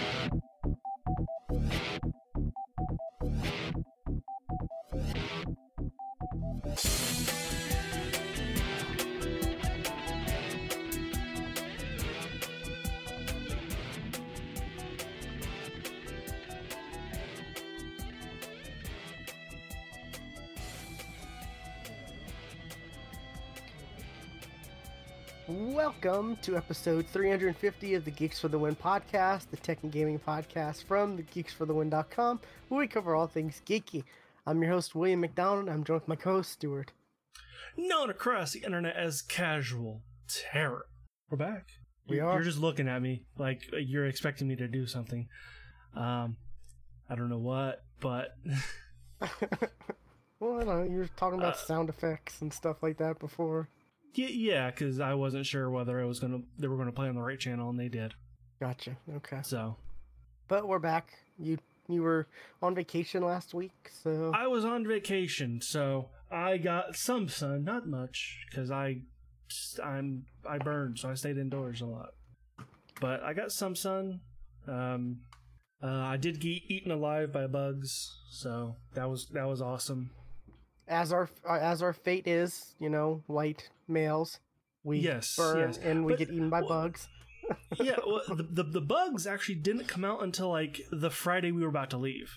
Podcast. Welcome to episode 350 of the Geeks for the Win podcast, the tech and gaming podcast from the geeksforthewin.com, where we cover all things geeky. I'm your host, William McDonald. I'm joined with my co host, Stuart. Known across the internet as Casual Terror. We're back. We You- are. You're just looking at me like you're expecting me to do something. Um, I don't know what, but Well, I don't know. You were talking about Uh, sound effects and stuff like that before. Yeah, yeah, because I wasn't sure whether it was gonna they were gonna play on the right channel, and they did. Gotcha. Okay. So But we're back. You you were on vacation last week, so I was on vacation, so I got some sun, not much, because I I'm I burned, so I stayed indoors a lot. But I got some sun. Um, uh, I did get eaten alive by bugs, so that was that was awesome. As our uh, as our fate is, you know, white males, we Yes, burn yes. and we But- get eaten by well- bugs. yeah, well, the, the the bugs actually didn't come out until like the Friday we were about to leave.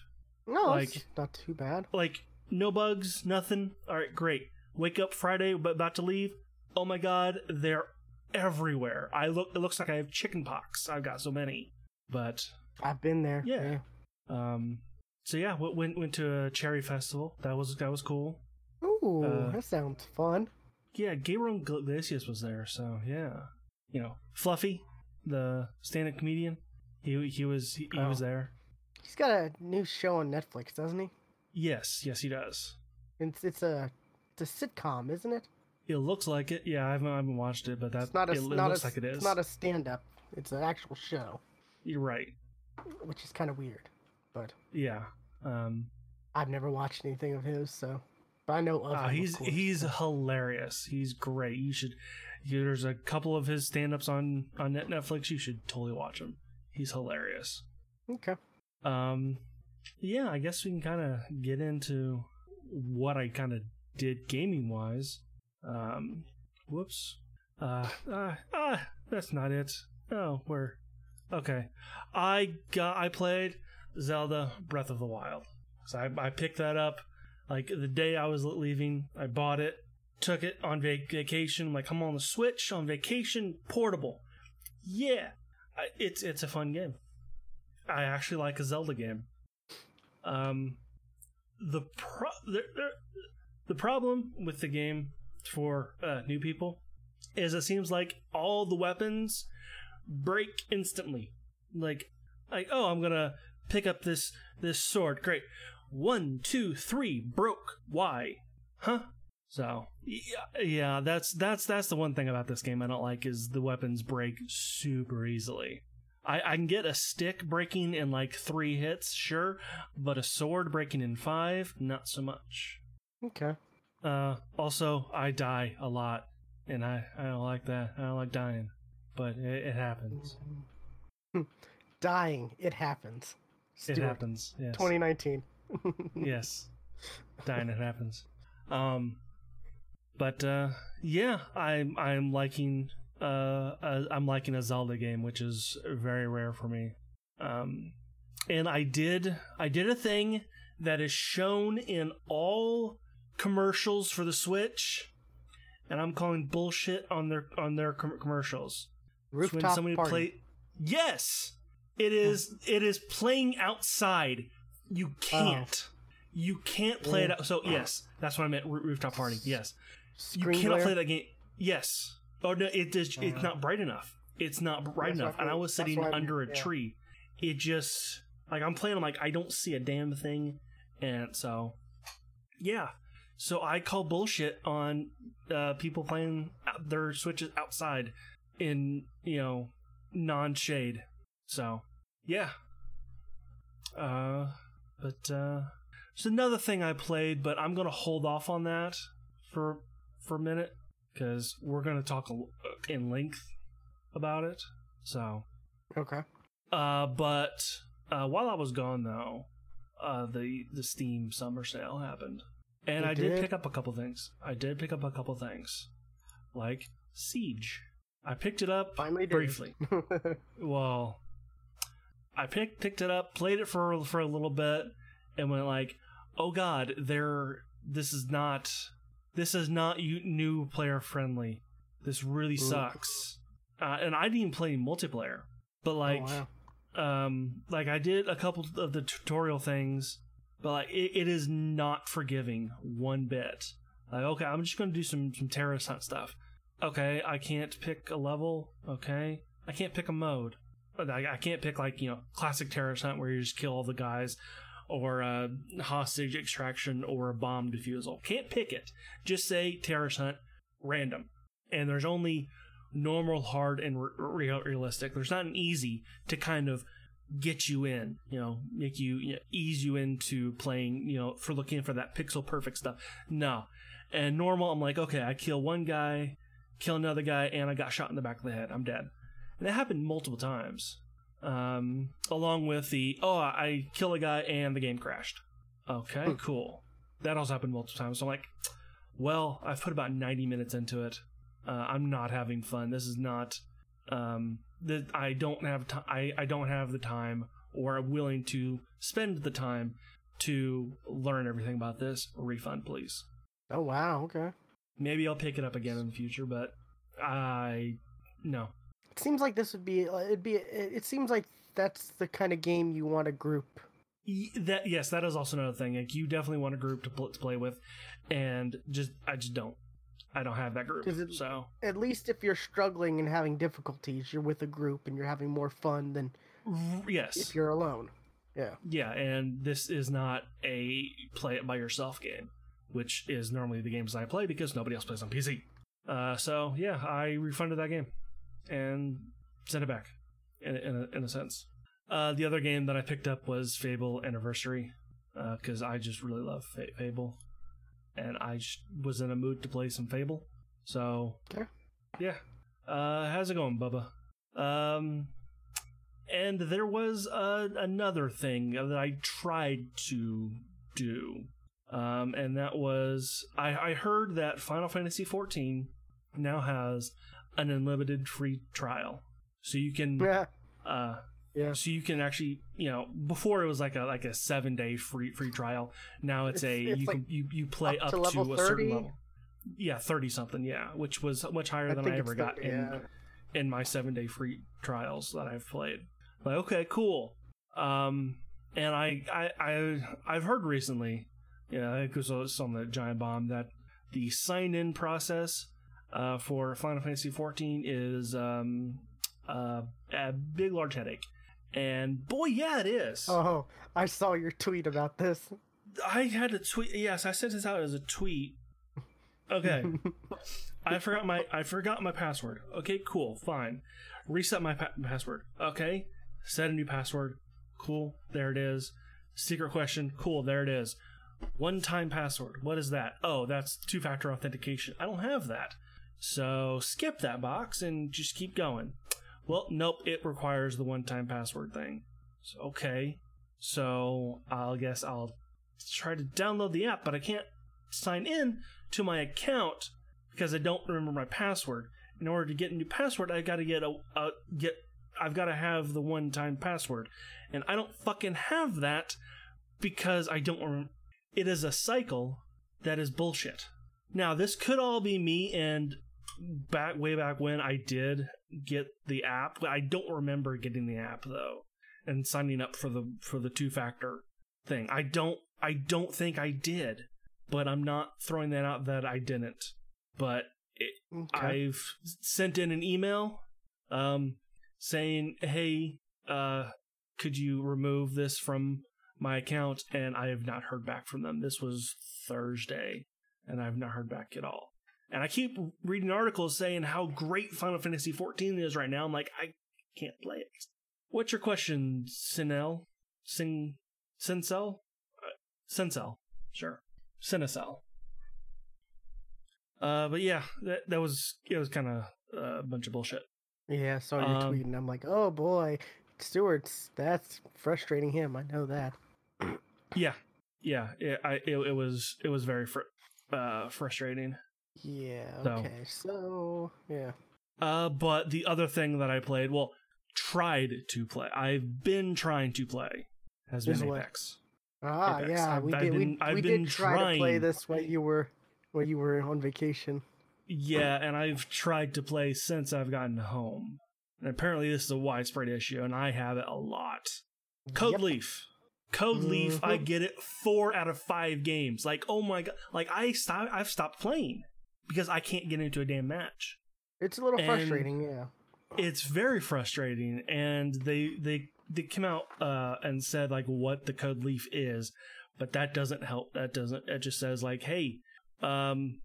No, like- it's not too bad. Like no bugs, nothing. All right, great. Wake up Friday, but about to leave. Oh my god, they're everywhere. I look. It looks like I have chicken pox. I've got so many. But I've been there. Yeah. um, so yeah, went went to a cherry festival. That was that was cool. Ooh, Uh, that sounds fun. Yeah, Gabriel Iglesias was there. So yeah, you know, Fluffy, the stand-up comedian. He he was he, he was Oh. there. He's got a new show on Netflix, doesn't he? Yes, yes, he does. It's it's a it's a sitcom, isn't it? It looks like it. Yeah, I haven't, I haven't watched it, but that It's not a it, it not looks a, like it is. It's not a stand up. It's an actual show, You're right. which is kind of weird. But Yeah. Um, I've never watched anything of his, so but I know of uh, him. he's course. he's hilarious. He's great. You should. You, there's a couple of his stand-ups on on Netflix. You should totally watch him. He's hilarious. okay. Um, yeah, I guess we can kind of get into what I kind of did gaming wise. Um, whoops. Uh, uh, uh, that's not it. Oh, where? Okay, I got. I played Zelda Breath of the Wild. So I, I picked that up like the day I was leaving. I bought it, took it on vac- vacation. Like I'm on the Switch on vacation, portable. Yeah, it's it's a fun game. I actually like a Zelda game. Um, the pro the, the problem with the game for uh, new people is it seems like all the weapons break instantly. Like, like oh, I'm gonna pick up this this sword. Great, one, two, three, broke. Why? Huh? So yeah, yeah, that's that's that's the one thing about this game I don't like is the weapons break super easily. I, I can get a stick breaking in like three hits, sure, but a sword breaking in five, not so much. Okay. Uh, also, I die a lot, and I, I don't like that. I don't like dying, but it, it happens. Dying. It happens. It happens. Yes. 2019. yes, dying. It happens. Um, but uh, yeah, I'm I'm liking uh, uh I'm liking a Zelda game, which is very rare for me. Um, and I did I did a thing that is shown in all commercials for the Switch, and I'm calling bullshit on their on their com- commercials. It's when Rooftop somebody party. play yes it is it is playing outside. You can't. You can't play it out so yes that's what i meant roo- rooftop party yes. Screen you cannot glare? play that game yes. Oh no it is it's not bright enough. It's not bright enough and i was sitting under a yeah. tree. It just like i'm playing i'm like i don't see a damn thing and so yeah. So i call bullshit on uh, people playing their switches outside in you know non-shade so yeah uh but uh there's another thing i played but i'm gonna hold off on that for for a minute because we're gonna talk in length about it so Okay. Uh, but uh, while I was gone, though, uh, the the Steam summer sale happened, and It I did did? pick up a couple things. I did pick up a couple things, like Siege. I picked it up Finally briefly. well, I picked picked it up, played it for for a little bit, and went like, "Oh God, there! This is not this is not you, new player friendly. This really sucks." Uh, and I didn't even play multiplayer, but like, oh, wow. um, like I did a couple of the tutorial things, but like it, it is not forgiving one bit. Like, okay, I'm just gonna do some some terrorist hunt stuff. Okay, I can't pick a level. Okay, I can't pick a mode. But I, I can't pick like you know classic terrorist hunt where you just kill all the guys, or uh, hostage extraction or a bomb defusal. Can't pick it. Just say terrorist hunt, random. And there's only normal, hard, and re- realistic. There's not an easy to kind of get you in, you know, make you, you know, ease you into playing, you know, for looking for that pixel perfect stuff. No. And normal, I'm like, okay, I kill one guy, kill another guy, and I got shot in the back of the head. I'm dead. And that happened multiple times. Um, along with the, oh, I kill a guy and the game crashed. Okay, Hmm. cool. That also happened multiple times. So I'm like, well, I've put about 90 minutes into it. Uh, I'm not having fun. This is not. Um, that I don't have ti I I don't have the time or I'm willing to spend the time to learn everything about this. Refund, please. Oh wow. Okay. Maybe I'll pick it up again in the future, but I no. It seems like this would be. uh, It'd be. It, it seems like that's the kind of game you want to group. That yes, that is also another thing. Like you definitely want a group to, pl- to play with, and just I just don't. I don't have that group. It- so At least if you're struggling and having difficulties, you're with a group and you're having more fun than yes, if you're alone. Yeah. Yeah, and this is not a play it by yourself game, which is normally the games I play because nobody else plays on PC. Uh, so yeah, I refunded that game and sent it back in in a, in a sense. Uh, the other game that I picked up was Fable Anniversary because I just really love Fa- Fable, and I just was in a mood to play some Fable. So Okay. yeah, uh, how's it going, Bubba? Um, and there was uh, another thing that I tried to do, um, and that was I, I heard that Final Fantasy XIV now has an unlimited free trial, so you can Yeah. uh, Yeah. so you can actually you know before it was like a like a seven day free free trial. Now it's, It's- a it's you like can you you play up up, to to, a certain level. Yeah, thirty something. Yeah, which was much higher I than I ever got 30, in yeah. in my seven day free trials that I've played. Like, okay, cool. Um, and I, I, I, I've heard recently, yeah, because it's on the Giant Bomb that the sign in process uh, for Final Fantasy XIV is um, uh, a big, large headache. And boy, yeah, it is. Oh, I saw your tweet about this. I had a tweet. Yes, I sent this out as a tweet. Okay. I forgot my I forgot my password. Okay, cool, fine. Reset my pa- password. Okay, set a new password. Cool, there it is. Secret question. Cool, there it is. One time password. What is that? Oh, that's two factor authentication. I don't have that. So skip that box and just keep going. Well, nope, it requires the one time password thing. So, okay. So I'll guess I'll try to download the app, but I can't sign in to my account because I don't remember my password. In order to get a new password, I got to get a, a get. I've got to have the one-time password, and I don't fucking have that because I don't. Rem- it is a cycle that is bullshit. Now this could all be me, and back way back when I did get the app, I don't remember getting the app though, and signing up for the for the two-factor thing. I don't. I don't think I did but I'm not throwing that out that I didn't. But it, Okay. I've sent in an email um, saying, "Hey, uh, could you remove this from my account?" And I have not heard back from them. This was Thursday, and I've not heard back at all. And I keep reading articles saying how great Final Fantasy XIV is right now. I'm like, I can't play it. What's your question, Sinel? Sing, Sincel? Uh, Sincel, sure. Cinecell. Uh, but yeah, that that was it was kind of uh, a bunch of bullshit. yeah, I saw your um, tweet and I'm like, oh boy, Stewart's that's frustrating him. I know that. Yeah, yeah. It, I it, it was it was very fr- uh, frustrating. Yeah. Okay. So yeah. Uh, but the other thing that I played, well, tried to play. I've been trying to play. Has been Is what? Apex. Ah, Apex. yeah. I've- we I've did. been- we I've we been did try to play this while you were while you were on vacation. Yeah, and I've tried to play since I've gotten home. And apparently, this is a widespread issue, and I have it a lot. Code Yep. Leaf. Code Leaf, I Mhm. get it four out of five games. Like, oh my god, like I stop, I've stopped playing because I can't get into a damn match. It's a little And- frustrating. Yeah. It's very frustrating, and they they they came out uh, and said like what the Code Leaf is, but that doesn't help. That doesn't. It just says like, hey, um,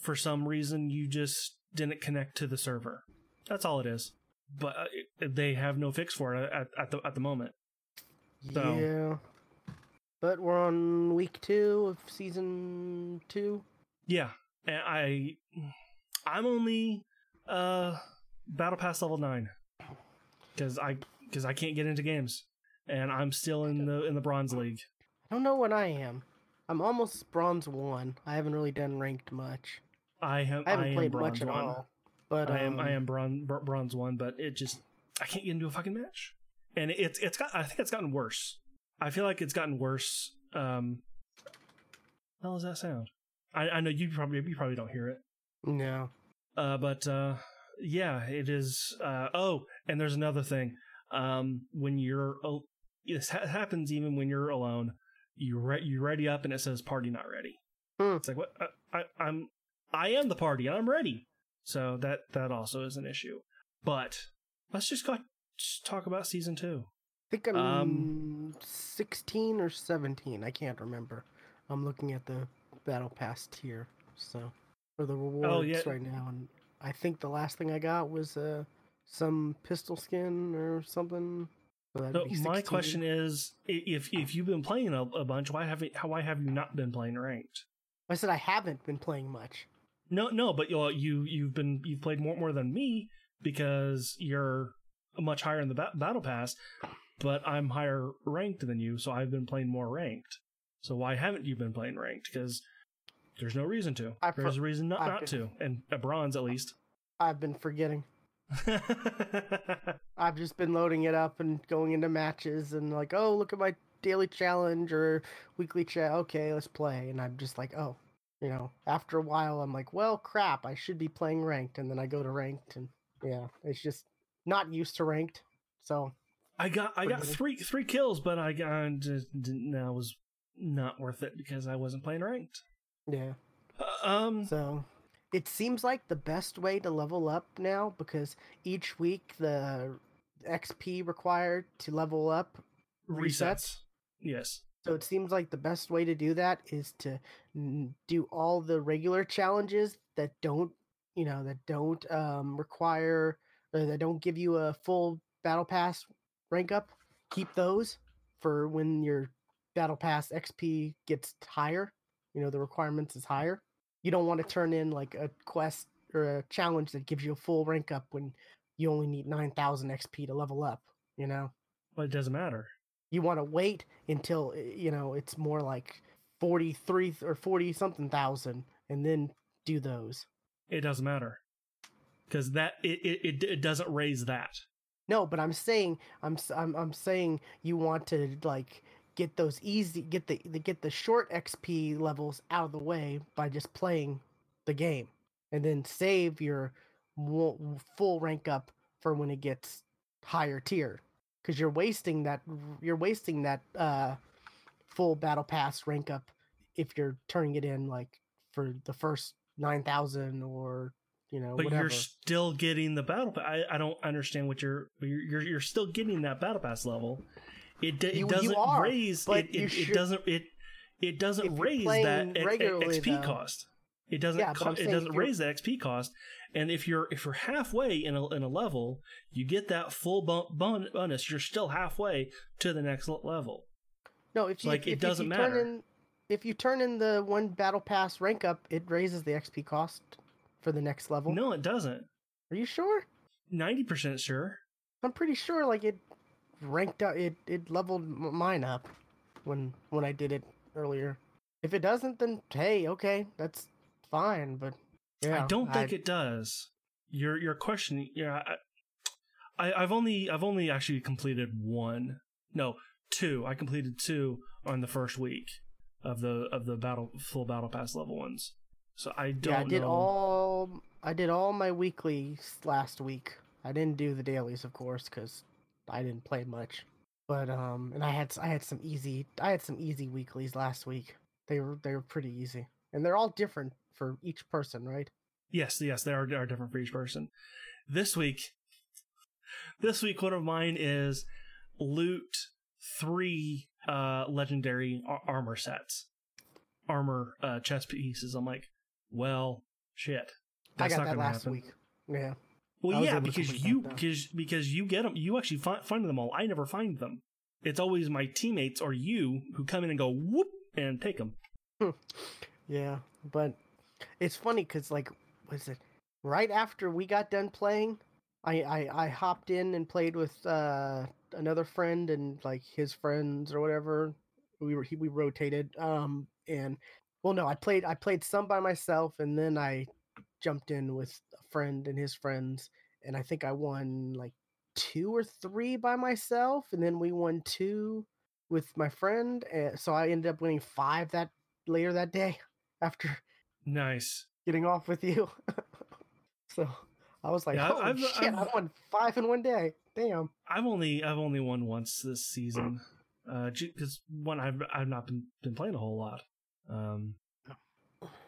for some reason you just didn't connect to the server. That's all it is. But uh, they have no fix for it at, at the at the moment. So- Yeah. But we're on week two of season two. Yeah, and I I'm only uh battle pass level 9 cuz I cuz I can't get into games and I'm still in the in the bronze league. I don't know what I am. I'm almost bronze one. I haven't really done ranked much. I have I haven't am played much at 1. all. But I am I um, am bronze bronze 1 but it just I can't get into a fucking match. And it's it's got I think it's gotten worse. I feel like it's gotten worse um how does that sound? I I know you probably you probably don't hear it. No. Uh, but uh, yeah, it is. Uh, oh, and there's another thing. Um, when you're, al- this ha- happens even when you're alone. You re- you ready up, and it says party not ready. Hmm. It's like what I, I, I'm. I am the party, and I'm ready. So that that also is an issue. But let's just go just talk about season two. I think I'm Um, 16 or 17. I can't remember. I'm looking at the battle pass tier. So for the rewards Oh, yeah. right now, and I think the last thing I got was uh some pistol skin or something. So that'd So my question is, if if you've been playing a, a bunch, why have how why have you not been playing ranked? I said I haven't been playing much. No, no, but you you you've been you've played more more than me because you're much higher in the ba- battle pass, but I'm higher ranked than you, so I've been playing more ranked. So why haven't you been playing ranked? Because there's no reason to. I there's a reason not I've not been- to, and a bronze at least. I've been forgetting. I've just been loading it up and going into matches and like, oh, look at my daily challenge or weekly chat. Okay, let's play. And I'm just like, oh, you know, after a while, I'm like, well, crap, I should be playing ranked. And then I go to ranked and yeah, it's just not used to ranked. So I got I got three three kills, but I got just uh, didn't, that was not worth it because I wasn't playing ranked. yeah. Uh, Um, So it seems like the best way to level up now because each week the XP required to level up resets. resets. Yes. So it seems like the best way to do that is to n- do all the regular challenges that don't, you know, that don't um, require or that don't give you a full battle pass rank up. Keep those for when your battle pass XP gets higher. You know, the requirements is higher. You don't want to turn in like a quest or a challenge that gives you a full rank up when you only need 9,000 XP to level up, you know? But it doesn't matter. you want to wait until uh, you know it's more like 43 or 40 something thousand and then do those It doesn't matter because that it, it it it doesn't raise that. no but i'm saying i'm i'm, I'm saying you want to like get those easy get the, the get the short xp levels out of the way by just playing the game and then save your full rank up for when it gets higher tier because you're wasting that you're wasting that uh full battle pass rank up if you're turning it in like for the first 9000 or you know But whatever you're still getting the battle pass. I, I don't understand what you're you're you're still getting that battle pass level. It, d- You- it doesn't are, raise but it, you it, it doesn't it it doesn't raise that XP though- cost. It doesn't Yeah, co- it doesn't raise the XP cost. And if you're if you're halfway in a in a level, you get that full bon- bonus. You're still halfway to the next level. no if you like, it if, doesn't if you turn matter. in if you turn in the one battle pass rank up it raises the xp cost for the next level No, it doesn't. are you sure Ninety percent sure. i'm pretty sure like it ranked up. It it leveled mine up when when I did it earlier. If it doesn't, then hey, okay, that's fine. But yeah, I don't think it does. Your your question, yeah, I, I I've only I've only actually completed one. No, two. I completed two on the first week of the of the battle full battle pass level ones. So I don't. Yeah, I did know. all. I did all my weeklies last week. I didn't do the dailies, of course, because I didn't play much. But um, and I had I had some easy I had some easy weeklies last week. They were they were pretty easy, and they're all different for each person, right? Yes, yes, they are, are different for each person. This week, this week, one of mine is loot three uh legendary ar- armor sets, armor uh chest pieces. I'm like, well, shit. I got not that last happen. week. Yeah. Well, yeah, because you because because you get them, you actually find find them all. I never find them. It's always my teammates or you who come in and go whoop and take them. Yeah, but it's funny because like, was it right after we got done playing? I, I I hopped in and played with uh another friend and like his friends or whatever. We were he, we rotated. Um and well no, I played I played some by myself and then I jumped in with a friend and his friends and I think I won like two or three by myself and then we won two with my friend. And so I ended up winning five that later that day after Nice. getting off with you. so I was like, Yeah, I've- shit! I I've- won five in one day. Damn." I've only I've only won once this season, uh, because one I've I've not been been playing a whole lot, um,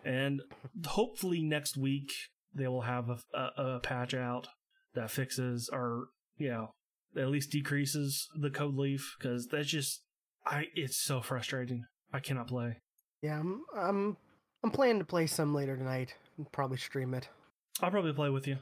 and hopefully next week they will have a, a, a patch out that fixes or you know at least decreases the code leaf because that's just I it's so frustrating. I cannot play. Yeah, I'm I'm I'm planning to play some later tonight and probably stream it. I'll probably play with you.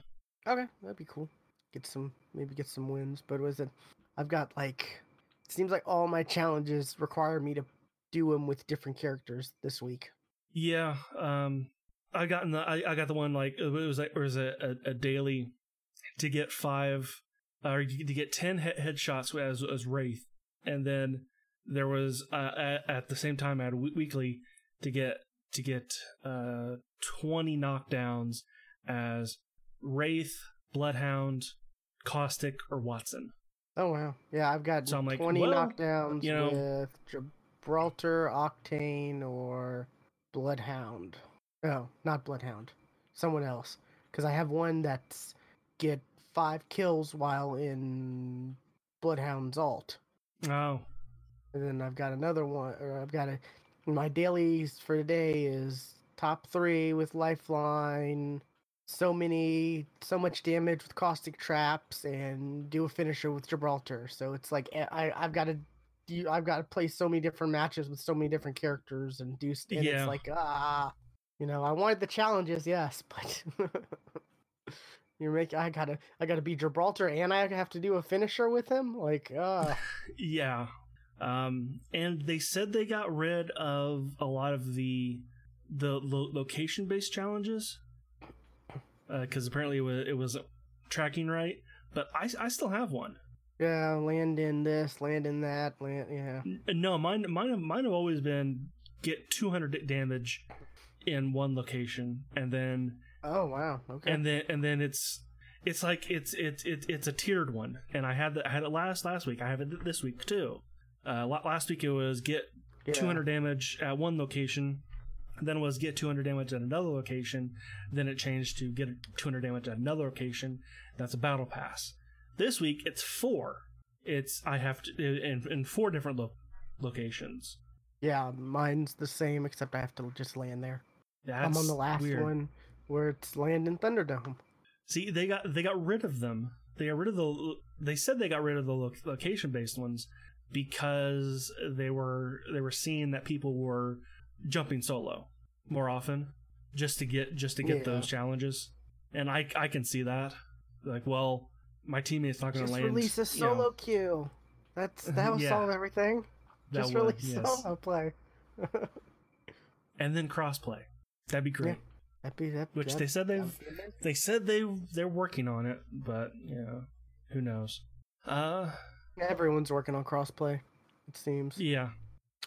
Okay, that'd be cool. Get some maybe get some wins. But was it? I've got like it seems like all my challenges require me to do them with different characters this week. Yeah, um, I got in the I, I got the one like it was like it was a, a, a daily to get five or to get ten he- headshots as as wraith, and then there was uh, at, at the same time I had a weekly to get to get uh twenty knockdowns as wraith, bloodhound, caustic, or Wattson. Oh wow, yeah, I've got So I'm like, twenty well, knockdowns you know- with Gibraltar, Octane, or Bloodhound. No, not Bloodhound. Someone else, because I have one that's get five kills while in Bloodhound's alt, Oh, and then I've got another one. Or I've got a my dailies for today is top three with Lifeline. So many, so much damage with caustic traps, and do a finisher with Gibraltar. So it's like eh, I, I've got to, do, I've got to play so many different matches with so many different characters, and do. And Yeah. it's like ah, you know, I wanted the challenges, yes, but you're making. I gotta, I gotta be Gibraltar, and I have to do a finisher with him. Like ah, Yeah. Um, and they said they got rid of a lot of the the lo- location based challenges because apparently it was it wasn't tracking right. But I I still have one. Yeah, land in this, land in that, land. Yeah. No, mine mine mine have always been get 200 damage in one location and then Oh wow. Okay. and then and then it's it's like it's it's it's it's a tiered one and i had the, i had it last last week i have it this week too uh last week it was get Yeah. 200 damage at one location then it was get 200 damage at another location then it changed to get 200 damage at another location that's a battle pass this week it's four it's i have to in, in four different lo- locations Yeah, mine's the same except I have to just land there. that's I'm on the last weird. one where it's land in Thunderdome. See, they got they got rid of them. They got rid of the. They said they got rid of the lo- location based ones because they were they were seeing that people were jumping solo more often just to get just to get Yeah. those challenges, and I I can see that. Like, well, my teammate's not going to Just land. release a you know, solo queue. That's that will Yeah. solve everything. that Just would, release yes. solo play. and then crossplay. That'd be great. That'd be that. Which that- they said they've that'd be amazing. they said they they're working on it, but you know, who knows? Uh, Everyone's working on crossplay. It seems. Yeah,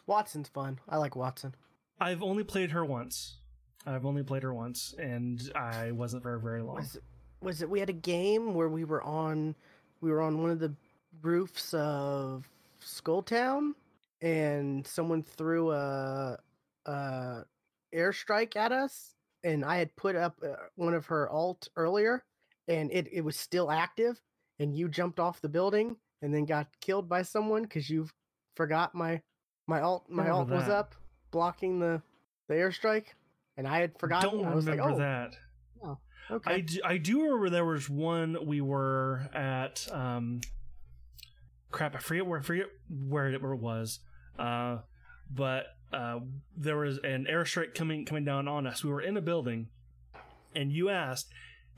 Wattson's fun. I like Watson. I've only played her once. I've only played her once, and I wasn't very very long. Was it, was it? We had a game where we were on, we were on one of the roofs of Skulltown, and someone threw a, a airstrike at us, and I had put up uh, one of her alt earlier, and it it was still active, and you jumped off the building and then got killed by someone because you forgot my my alt my alt was up blocking the the airstrike, and I had forgotten. Don't I was like, remember oh, that. Okay. I do, I do remember there was one we were at. Um, crap, I forget where I forget where it, where it was. Uh, but uh, there was an airstrike coming coming down on us. We were in a building, and you asked,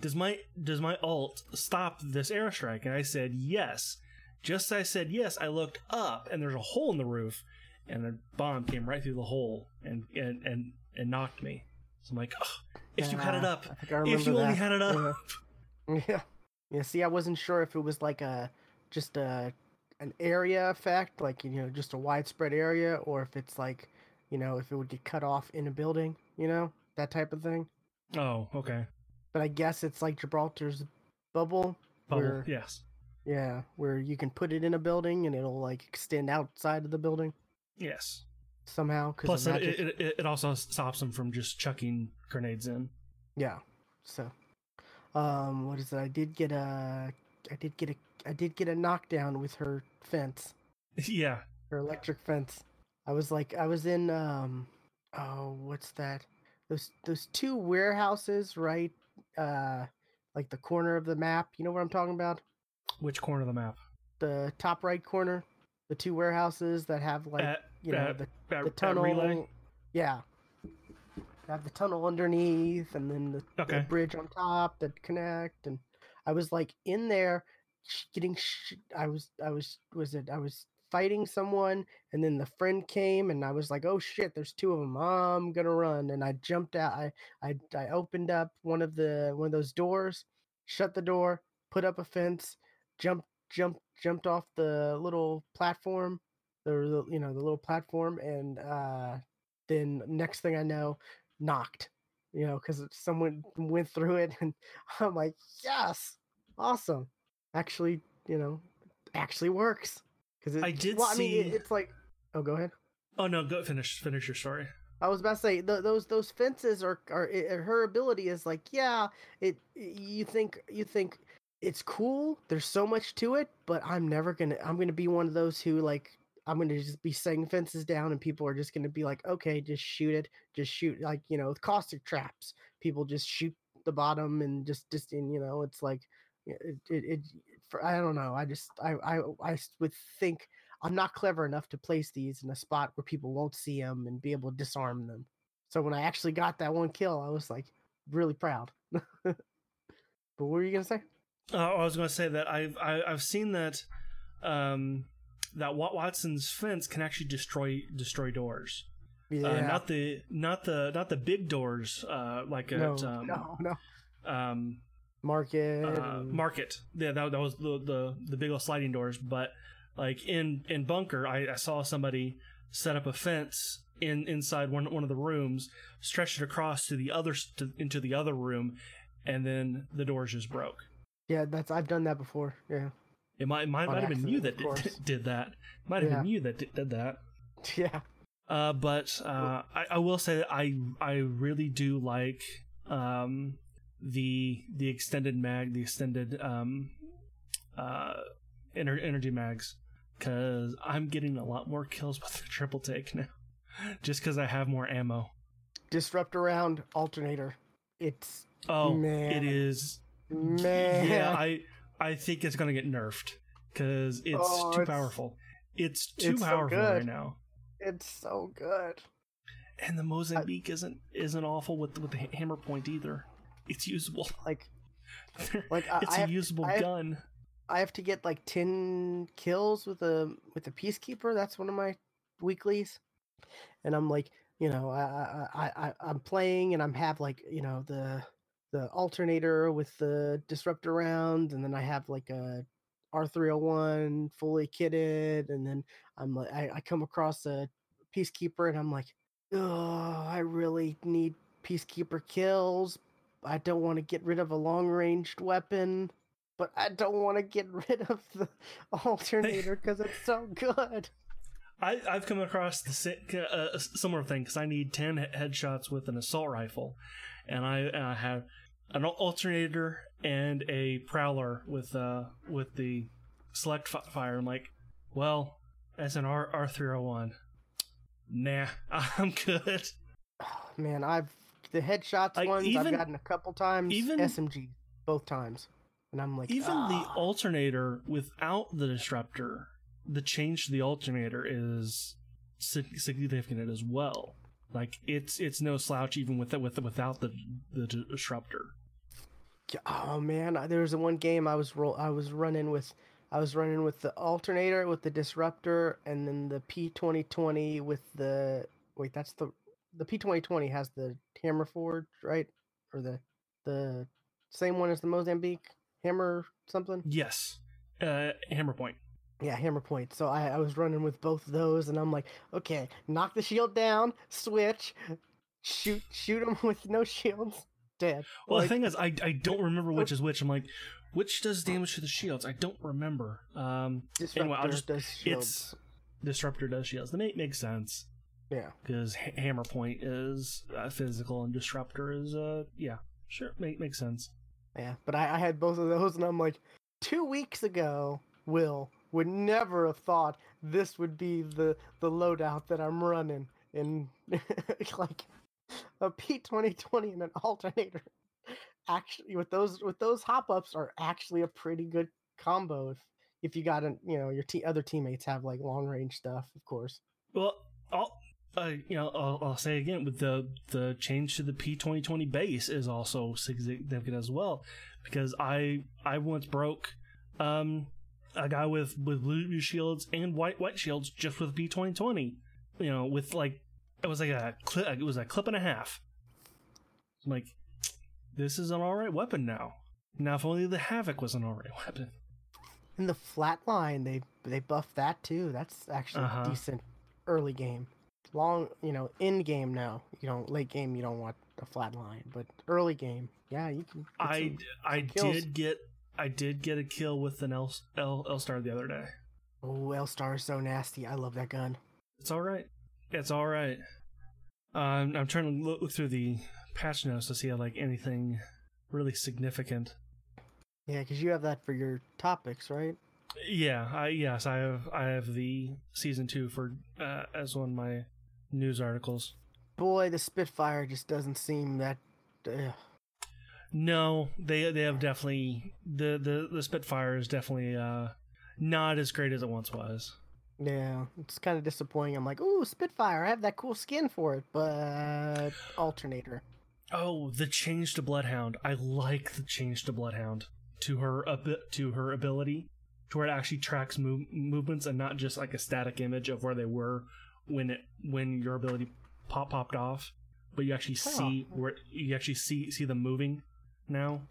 "Does my does my alt stop this airstrike?" And I said yes. Just as I said yes, I looked up, and there's a hole in the roof, and a bomb came right through the hole and and and, and knocked me. So I'm like, "Ugh, if you had it uh, up, I think I remember if you only had it up. Yeah. Yeah. Yeah. See, I wasn't sure if it was like a just a an area effect, like you know, just a widespread area, or if it's like, you know, if it would get cut off in a building, you know, that type of thing. Oh, okay. But I guess it's like Gibraltar's bubble, Bubble, Where- yes. yeah, where you can put it in a building and it'll like extend outside of the building Yes. Somehow. Plus, it, it, it, also stops them from just chucking grenades in. Yeah. So, um, what is it? I did get a, I did get a, I did get a knockdown with her fence. yeah. her electric fence. I was like, I was in, um, oh, what's that? Those those two warehouses, right? Uh, like the corner of the map. You know what I'm talking about? Which corner of the map? The top right corner. The two warehouses that have like, you know, the, at- the tunnel. relay. Yeah. Have the tunnel underneath, and then the, the bridge on top that connect. And I was like in there, getting. Sh- I was. I was. Was it? I was fighting someone, and then the friend came, and I was like, "Oh shit! There's two of them. I'm gonna run!" And I jumped out. I. I. I opened up one of the one of those doors, shut the door, put up a fence, jumped. Jumped. Jumped off the little platform. The, you know the little platform, and uh then next thing I know, knocked, you know, because someone went through it, and I'm like, yes, awesome. Actually, you know, actually works. Because I did well, I mean, it- it's like, oh, go ahead. Oh no, go finish finish your story. I was about to say th- those those fences are are i her ability is like yeah it you think you think it's cool there's so much to it but I'm never gonna I'm gonna be one of those who like I'm gonna just be setting fences down and people are just gonna be like okay just shoot it just shoot like you know caustic traps people just shoot the bottom and just just in you know it's like it it, it for, I don't know I just I, I I would think I'm not clever enough to place these in a spot where people won't see them and be able to disarm them. So when I actually got that one kill, I was like really proud. but what were you gonna say? Uh, I was going to say that I've I, I've seen that um, that Wat- Wattson's fence can actually destroy destroy doors. Yeah, Uh, not the not the not the big doors uh, like no, at um, no, no. um, Market. uh, and- market. Yeah, that, that was the, the the big old sliding doors. But like in in bunker, I, I saw somebody set up a fence in inside one one of the rooms, stretched it across to the other to, into the other room, and then the doors just broke. yeah, that's I've done that before. Yeah, It might might, might have been you that did, did that. Might have been you that did, did that. yeah, Uh, but uh, I, I will say that I I really do like um, the the extended mag, the extended um, uh, ener- energy mags, because I'm getting a lot more kills with the triple take now, just because I have more ammo. disruptor round alternator. It's Oh, Man. it is. man. Yeah, I I think it's gonna get nerfed because it's Oh, too it's- powerful. It's too it's so powerful right now. it's so good. And the Mozambique isn't isn't awful with with the hammer point either. It's usable. Like like it's I a have, usable I gun. I have to get like ten kills with a with a peacekeeper. That's one of my weeklies, and I'm like, you know, I I I I- I'm playing and I'm have like you know the the alternator with the disruptor round, and then I have like a R301 fully kitted, and then I'm like, I, I come across a Peacekeeper, and I'm like, oh, I really need Peacekeeper kills. I don't want to get rid of a long ranged weapon, but I don't want to get rid of the alternator because it's so good. I, I've come across the uh, a similar thing because I need 10 headshots with an assault rifle, and I uh, have an alternator and a prowler with uh with the select fi- fire. I'm like, well, as an R R three hundred one, nah, I'm good. Oh, man, I've the headshots Like, ones even- I've gotten a couple times. even- SMG both times, and I'm like, Even the "Ah." alternator without the disruptor, the change to the alternator is significant as well. Like it's it's no slouch even with it with the, without the the disruptor. Oh man, I- there was a one game I was roll I was running with I was running with the alternator with the disruptor and then the P2020 with the wait, that's the the P2020 has the hammer forge, right? Or the the same one as the Mozambique hammer something? Yes, uh, hammer point. Yeah, hammer point. So I, I was running with both of those and I'm like, okay, knock the shield down, switch, shoot shoot them with no shields, dead. Well, Like, the thing is, I I don't remember which is which. I'm like, which does damage to the shields? I don't remember. Um, disruptor anyway, I'll just- does shields. it's disruptor does shields. That make makes sense Yeah. because ha- hammer point is uh, physical and disruptor is uh yeah sure make makes sense. Yeah, but I, I had both of those, and I'm like, two weeks ago, Will would never have thought this would be the the loadout that I'm running in like a P2020 and an alternator. Actually, with those with those hop ups are actually a pretty good combo if if you got an you know your other teammates have like long range stuff, of course. Well, I'll uh, you know I'll, I'll say again with the the change to the P twenty twenty base is also significant as well because I I once broke um a guy with with blue shields and white white shields just with P twenty twenty you know with like it was like a clip it was a clip and a half. I'm like this is an all right weapon now. Now if only the havoc was an all right weapon. And the flat line, they they buffed that too. That's actually Uh-huh. decent early game. Long, you know, end game now. You know, late game you don't want a flat line, but early game, yeah, you can. I some- I some did get I did get a kill with an L L, L star the other day. Oh, L Star is so nasty. I love that gun. It's all right. It's all right. Um, I'm trying to look, through the patch notes to see like anything really significant. Yeah, because you have that for your topics, right? Yeah, I yes, I have I have the season two for uh, as one of my news articles. Boy, the Spitfire just doesn't seem that. Uh, No, they they have definitely the the the Spitfire is definitely uh not as great as it once was. Yeah, it's kind of disappointing. I'm like, ooh, Spitfire. I have that cool skin for it, but alternator. Oh, the change to Bloodhound. I like the change to Bloodhound to her abi- to her ability to where it actually tracks move- movements and not just like a static image of where they were when it when your ability pop popped off, but you actually Oh. see where you actually see see them moving now.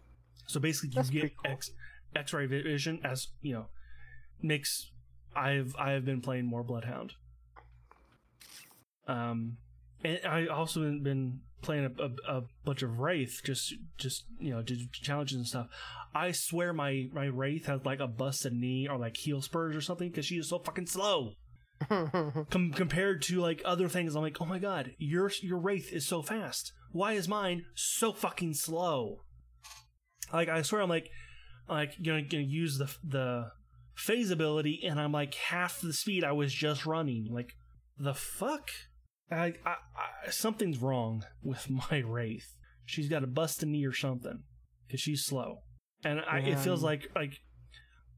So basically, you That's get cool. X X-ray vision as you know makes. I've I have been playing more Bloodhound. Um, and I also been, been playing a, a, a bunch of Wraith, just just you know, just challenges and stuff. I swear my my Wraith has like a busted knee or like heel spurs or something because she is so fucking slow. Com- compared to like other things, I'm like, oh my god, your your Wraith is so fast. Why is mine so fucking slow? Like I swear, I'm like, like gonna gonna use the the phase ability, and I'm like half the speed I was just running. Like the fuck? I, I, I something's wrong with my Wraith. She's got a busted knee or something because she's slow, and I, it feels like like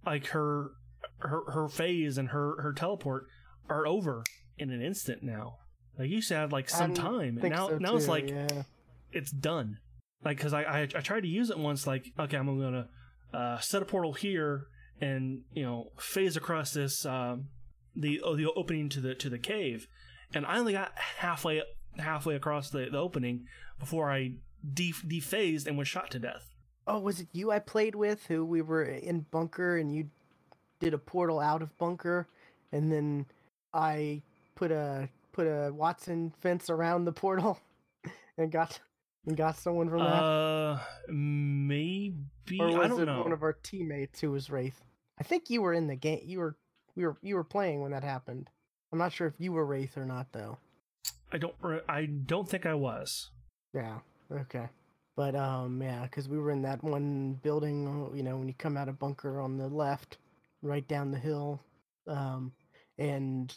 like her her her phase and her her teleport are over in an instant now. Like you used to have like some time, and now so now it's like yeah. it's done. Like, cause I, I I tried to use it once. Like, okay, I'm gonna uh, set a portal here and you know phase across this um, the oh, the opening to the to the cave, and I only got halfway halfway across the, the opening before I de- dephased and was shot to death. Oh, was it you I played with who we were in bunker and you did a portal out of bunker, and then I put a put a Wattson fence around the portal, and got and got someone from that. Uh, maybe or was I don't it know. one of our teammates who was Wraith? I think you were in the game. You were we were you were playing when that happened. I'm not sure if you were Wraith or not though. I don't. I don't think I was. Yeah. Okay. But um, yeah, because we were in that one building. You know, when you come out of bunker on the left, right down the hill, um, and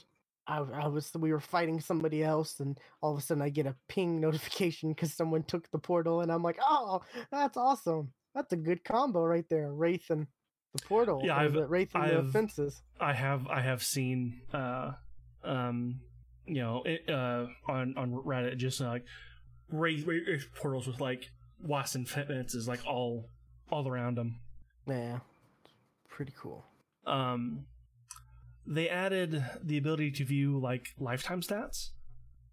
I, I was we were fighting somebody else, and all of a sudden I get a ping notification because someone took the portal, and I'm like, oh, that's awesome. That's a good combo right there, Wraith and the portal. Yeah, I've- the Wraith and I've- fences. I have. I have seen. Uh, um, you know, it, uh, on on Reddit, just like Wraith, raise portals with like Wattson fences, like all all around them. Yeah, pretty cool. um they added the ability to view like lifetime stats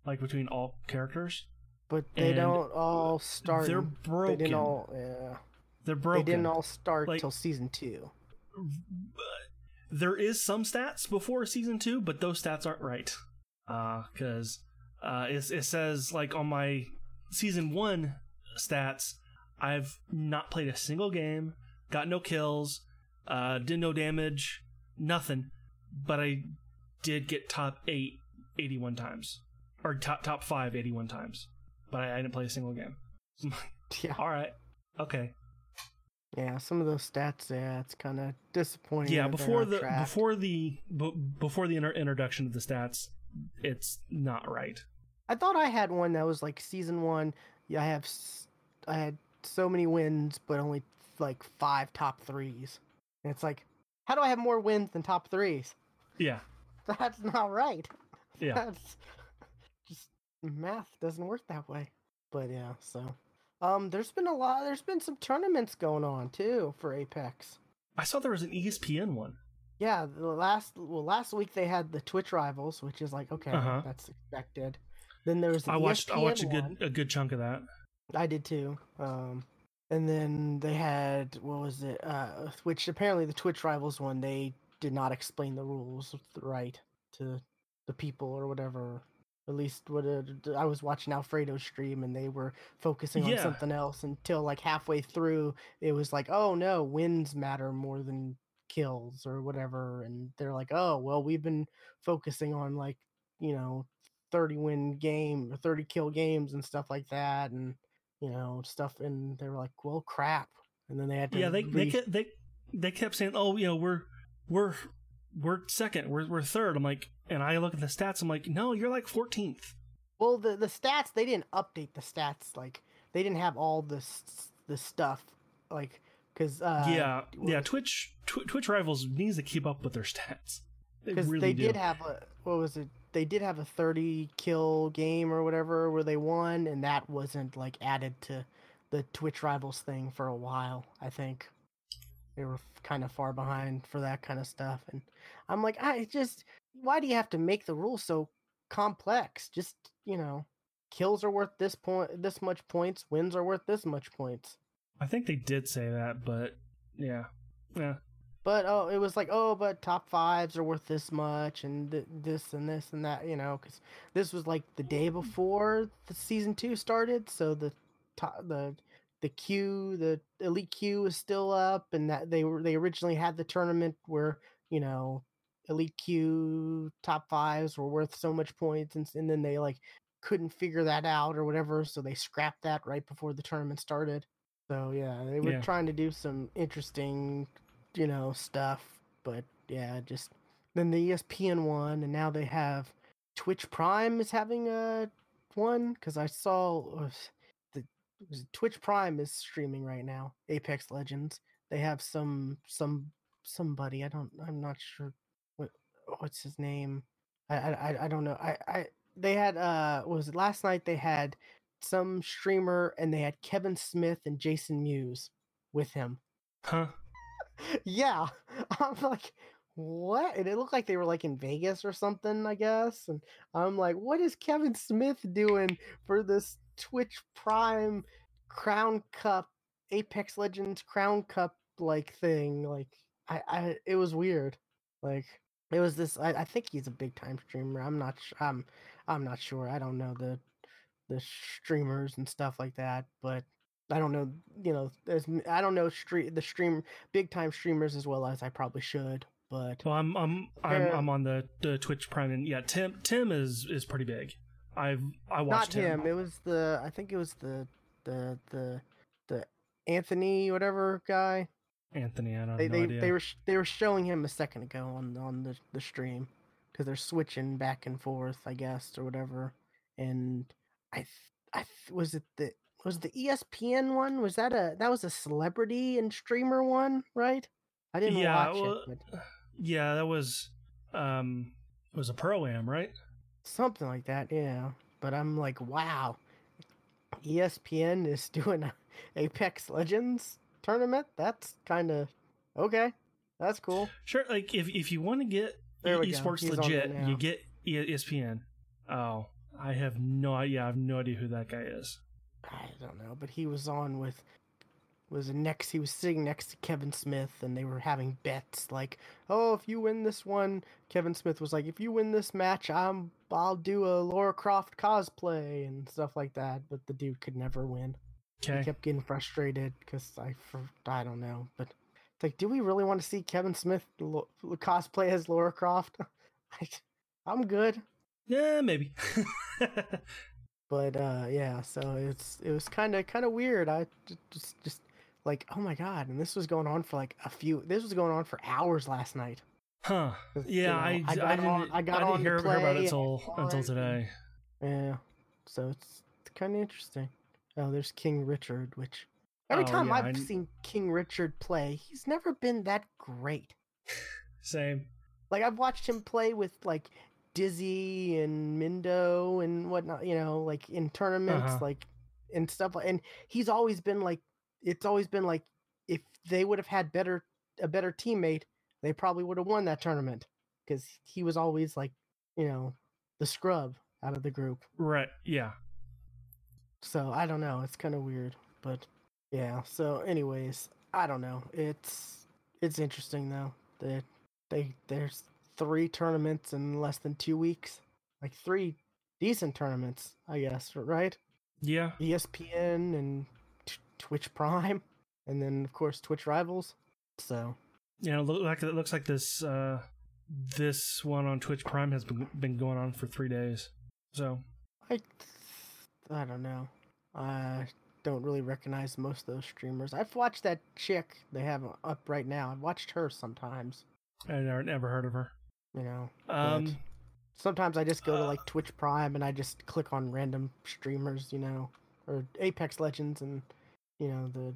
like between all characters But they And don't all start. they're broken They didn't all. Yeah. they're broken They didn't all start Like- till season two. there is some stats before season two but those stats aren't right uh because uh it, it says like on my season one stats i've not played a single game got no kills uh did no damage nothing but i did get top 8 81 times or top top 5 81 times but i, I didn't play a single game Yeah. all right okay Yeah, some of those stats, yeah, it's kind of disappointing. yeah before the tracked. before the b- before the inter- introduction of the stats it's not right I thought I had one that was like season one. Yeah, I have, s- I had so many wins, but only like five top threes. And it's like, how do I have more wins than top threes? Yeah That's not right. yeah That's just math doesn't work that way. But yeah, so um, there's been a lot. There's been some tournaments going on too for Apex. i saw there was an espn one Yeah, the last well last week they had the Twitch rivals, which is like okay, Uh-huh. that's expected. Then there was the i watched i watched a good one. a good chunk of that I did too. Um, and then they had what was it? Uh, which apparently the Twitch rivals one they did not explain the rules right to the people or whatever. At least what it, I was watching Alfredo's stream and they were focusing on something else until like halfway through it was like, oh no, wins matter more than kills or whatever. And they're like, oh well, we've been focusing on like you know 30 win game or 30 kill games and stuff like that and you know stuff and they were like well crap and then they had to yeah they they kept they they kept saying oh you know we're we're we're second we're, we're third. I'm like and i look at the stats i'm like no you're like 14th well the the stats they didn't update the stats like they didn't have all this the stuff like because uh yeah yeah twitch tw- twitch rivals needs to keep up with their stats. They because really they do. did have a what was it they did have a 30 kill game or whatever where they won and that wasn't like added to the twitch rivals thing for a while i think they were kind of far behind for that kind of stuff and i'm like i just why do you have to make the rules so complex? Just you know kills are worth this point this much points wins are worth this much points. I think they did say that but yeah yeah. But oh, it was like oh, but top fives are worth this much, and th- this and this and that, you know, because this was like the day mm. before the season two started, so the top the the queue, the elite queue is still up, and that they were they originally had the tournament where you know elite queue top fives were worth so much points, and, and then they like couldn't figure that out or whatever, so they scrapped that right before the tournament started. So yeah, they were Yeah. trying to do some interesting you know stuff but yeah just then the espn one and now they have twitch prime is having a one because i saw uh, the it was twitch prime is streaming right now apex legends. They have some some somebody i don't i'm not sure what what's his name. I i I- don't know. I i they had uh was it last night they had some streamer and they had kevin smith and jason mewes with him. Huh. Yeah. I'm like what? And it looked like they were like in vegas or something i guess. And i'm like what is kevin smith doing for this twitch prime crown cup apex legends crown cup like thing like I, I it was weird. Like it was this. I, I think he's a big time streamer. I'm not. Sh- I'm. I'm not sure. I don't know the the streamers and stuff like that. But I don't know. You know, there's. I don't know stream the stream big time streamers as well as I probably should. But Well, I'm I'm I'm, I'm on the, the Twitch Prime, and yeah, Tim Tim is is pretty big. I've I not watched him. It was the. I think it was the the the the Anthony whatever guy. Anthony. I don't They no they, idea. they were they were showing him a second ago on on the the stream because they're switching back and forth, I guess, or whatever. And I th- I was it the was the ESPN one? Was that a that was a celebrity and streamer one, right? I didn't Yeah, watch well, it, but yeah, that was um it was a pro am, right? Something like that, yeah. But I'm like, wow, ESPN is doing a Apex Legends tournament. That's kind of okay. That's cool. Sure. Like if if you want to get esports legit, you get ESPN. Oh, I have no idea. I have no idea who that guy is. I don't know, but he was on with was next he was sitting next to Kevin Smith and they were having bets like, "Oh, if you win this one, Kevin Smith was like, "If you win this match, I'm I'll do a Lara Croft cosplay and stuff like that." But the dude could never win. Okay. He kept getting frustrated cuz I I don't know, but it's like, do we really want to see Kevin Smith lo- cosplay as Lara Croft? I'm good. Yeah, maybe. but uh yeah so it's it was kind of kind of weird i just just like oh my god and this was going on for like a few this was going on for hours last night huh. 'Cause, you Yeah, know, I, I I, got didn't on- I got didn't on to hear, hear about it until until today. yeah so it's, it's kind of interesting oh there's king richard which every Oh, time yeah, i've I- seen king richard play he's never been that great Same. like I've watched him play with like Dizzy and Mendo and whatnot, you know, like in tournaments, Uh-huh. like and stuff. And he's always been like, it's always been like, if they would have had better a better teammate, they probably would have won that tournament because he was always like, you know, the scrub out of the group. Right. Yeah. So I don't know. It's kind of weird, but yeah. So, anyways, I don't know. It's it's interesting though that they there's three tournaments in less than two weeks, like three decent tournaments, I guess. Right? Yeah. ESPN and Twitch Prime, and then of course Twitch Rivals. So Yeah. It look like it looks like this uh this one on Twitch Prime has been been going on for three days. So I I don't know. I don't really recognize most of those streamers. I've watched that chick they have up right now. I've watched her sometimes. I never never heard of her. You know, Um. sometimes I just go to Uh, like Twitch Prime and I just click on random streamers, you know, or Apex Legends, and you know the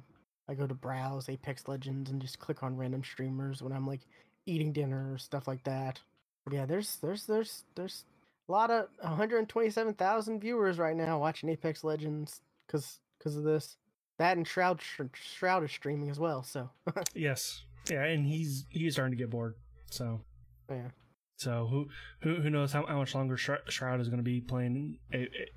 I go to browse Apex Legends and just click on random streamers when I'm like eating dinner or stuff like that. But yeah, there's there's there's there's a lot of 127,000 viewers right now watching Apex Legends because because of this. That and Shroud Shroud is streaming as well, so Yes. Yeah, and he's he's starting to get bored. So yeah. so who who who knows how, how much longer Shroud, is going to be playing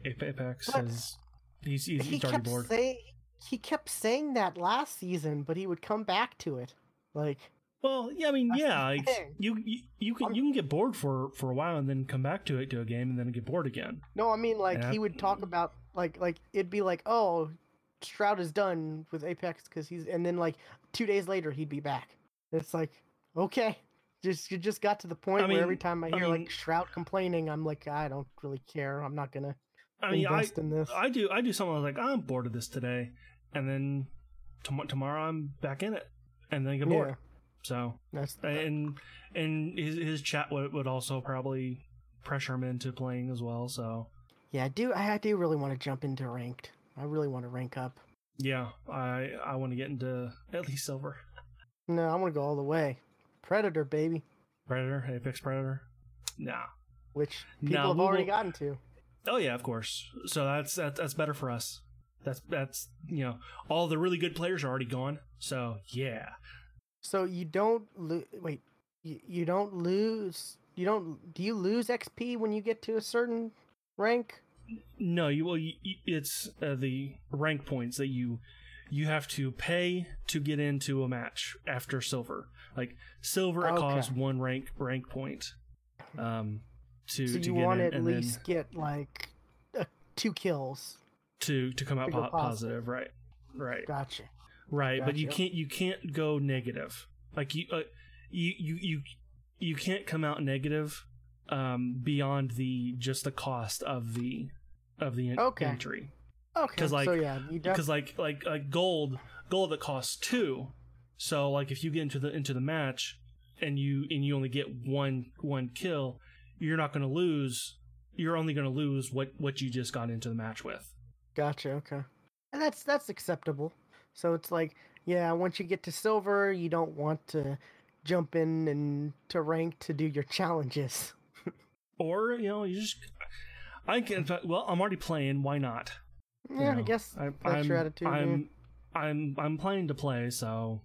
Apex? As he's he's, he he's already bored. saying he kept saying that last season, but he would come back to it. Like Well, yeah, I mean, yeah, like, you, you you can you can get bored for for a while and then come back to it to a game and then get bored again. no, I mean like Yeah. he would talk about like like it'd be like oh Shroud is done with Apex because he's and then like two days later he'd be back. It's like okay, just you just got to the point I where every time I I hear mean- like Shroud complaining, I'm like I don't really care. I'm not gonna I mean, I invest in this. I do I do something like I'm bored of this today, and then tom- tomorrow I'm back in it, and then get bored. yeah, So that's and and his his chat would, would also probably pressure him into playing as well. So yeah. I do I do really want to jump into ranked. I really want to rank up. yeah, I I want to get into at least silver. No, I want to go all the way. Predator, baby, Predator, Apex Predator. Nah. which people have already will- gotten to. Oh yeah, of course. So that's that, that's better for us. That's that's you know all the really good players are already gone. So yeah. So you don't lo- wait. You, you don't lose. You don't. Do you lose XP when you get to a certain rank? No, you will. You- it's uh, the rank points that you you have to pay to get into a match after silver. Like silver, it Okay. costs one rank rank point. Um, to so to you want to at least get like uh, two kills. to to come out po- positive. Right, right, Gotcha. right. But you can't you can't go negative. Like you uh, you you you you can't come out negative um beyond the just the cost of the of the Okay. entry. Okay. 'Cause, like- so yeah, you def- because like like like gold gold that costs two so like if you get into the into the match and you and you only get one one kill you're not going to lose you're only going to lose what what you just got into the match with Gotcha. Okay. And that's that's acceptable. So it's like, yeah, once you get to silver, you don't want to jump in and to rank to do your challenges. or you know you just i can well i'm already playing why not You Yeah, I guess I, that's I'm, your attitude. yeah. i'm i'm i'm planning to play so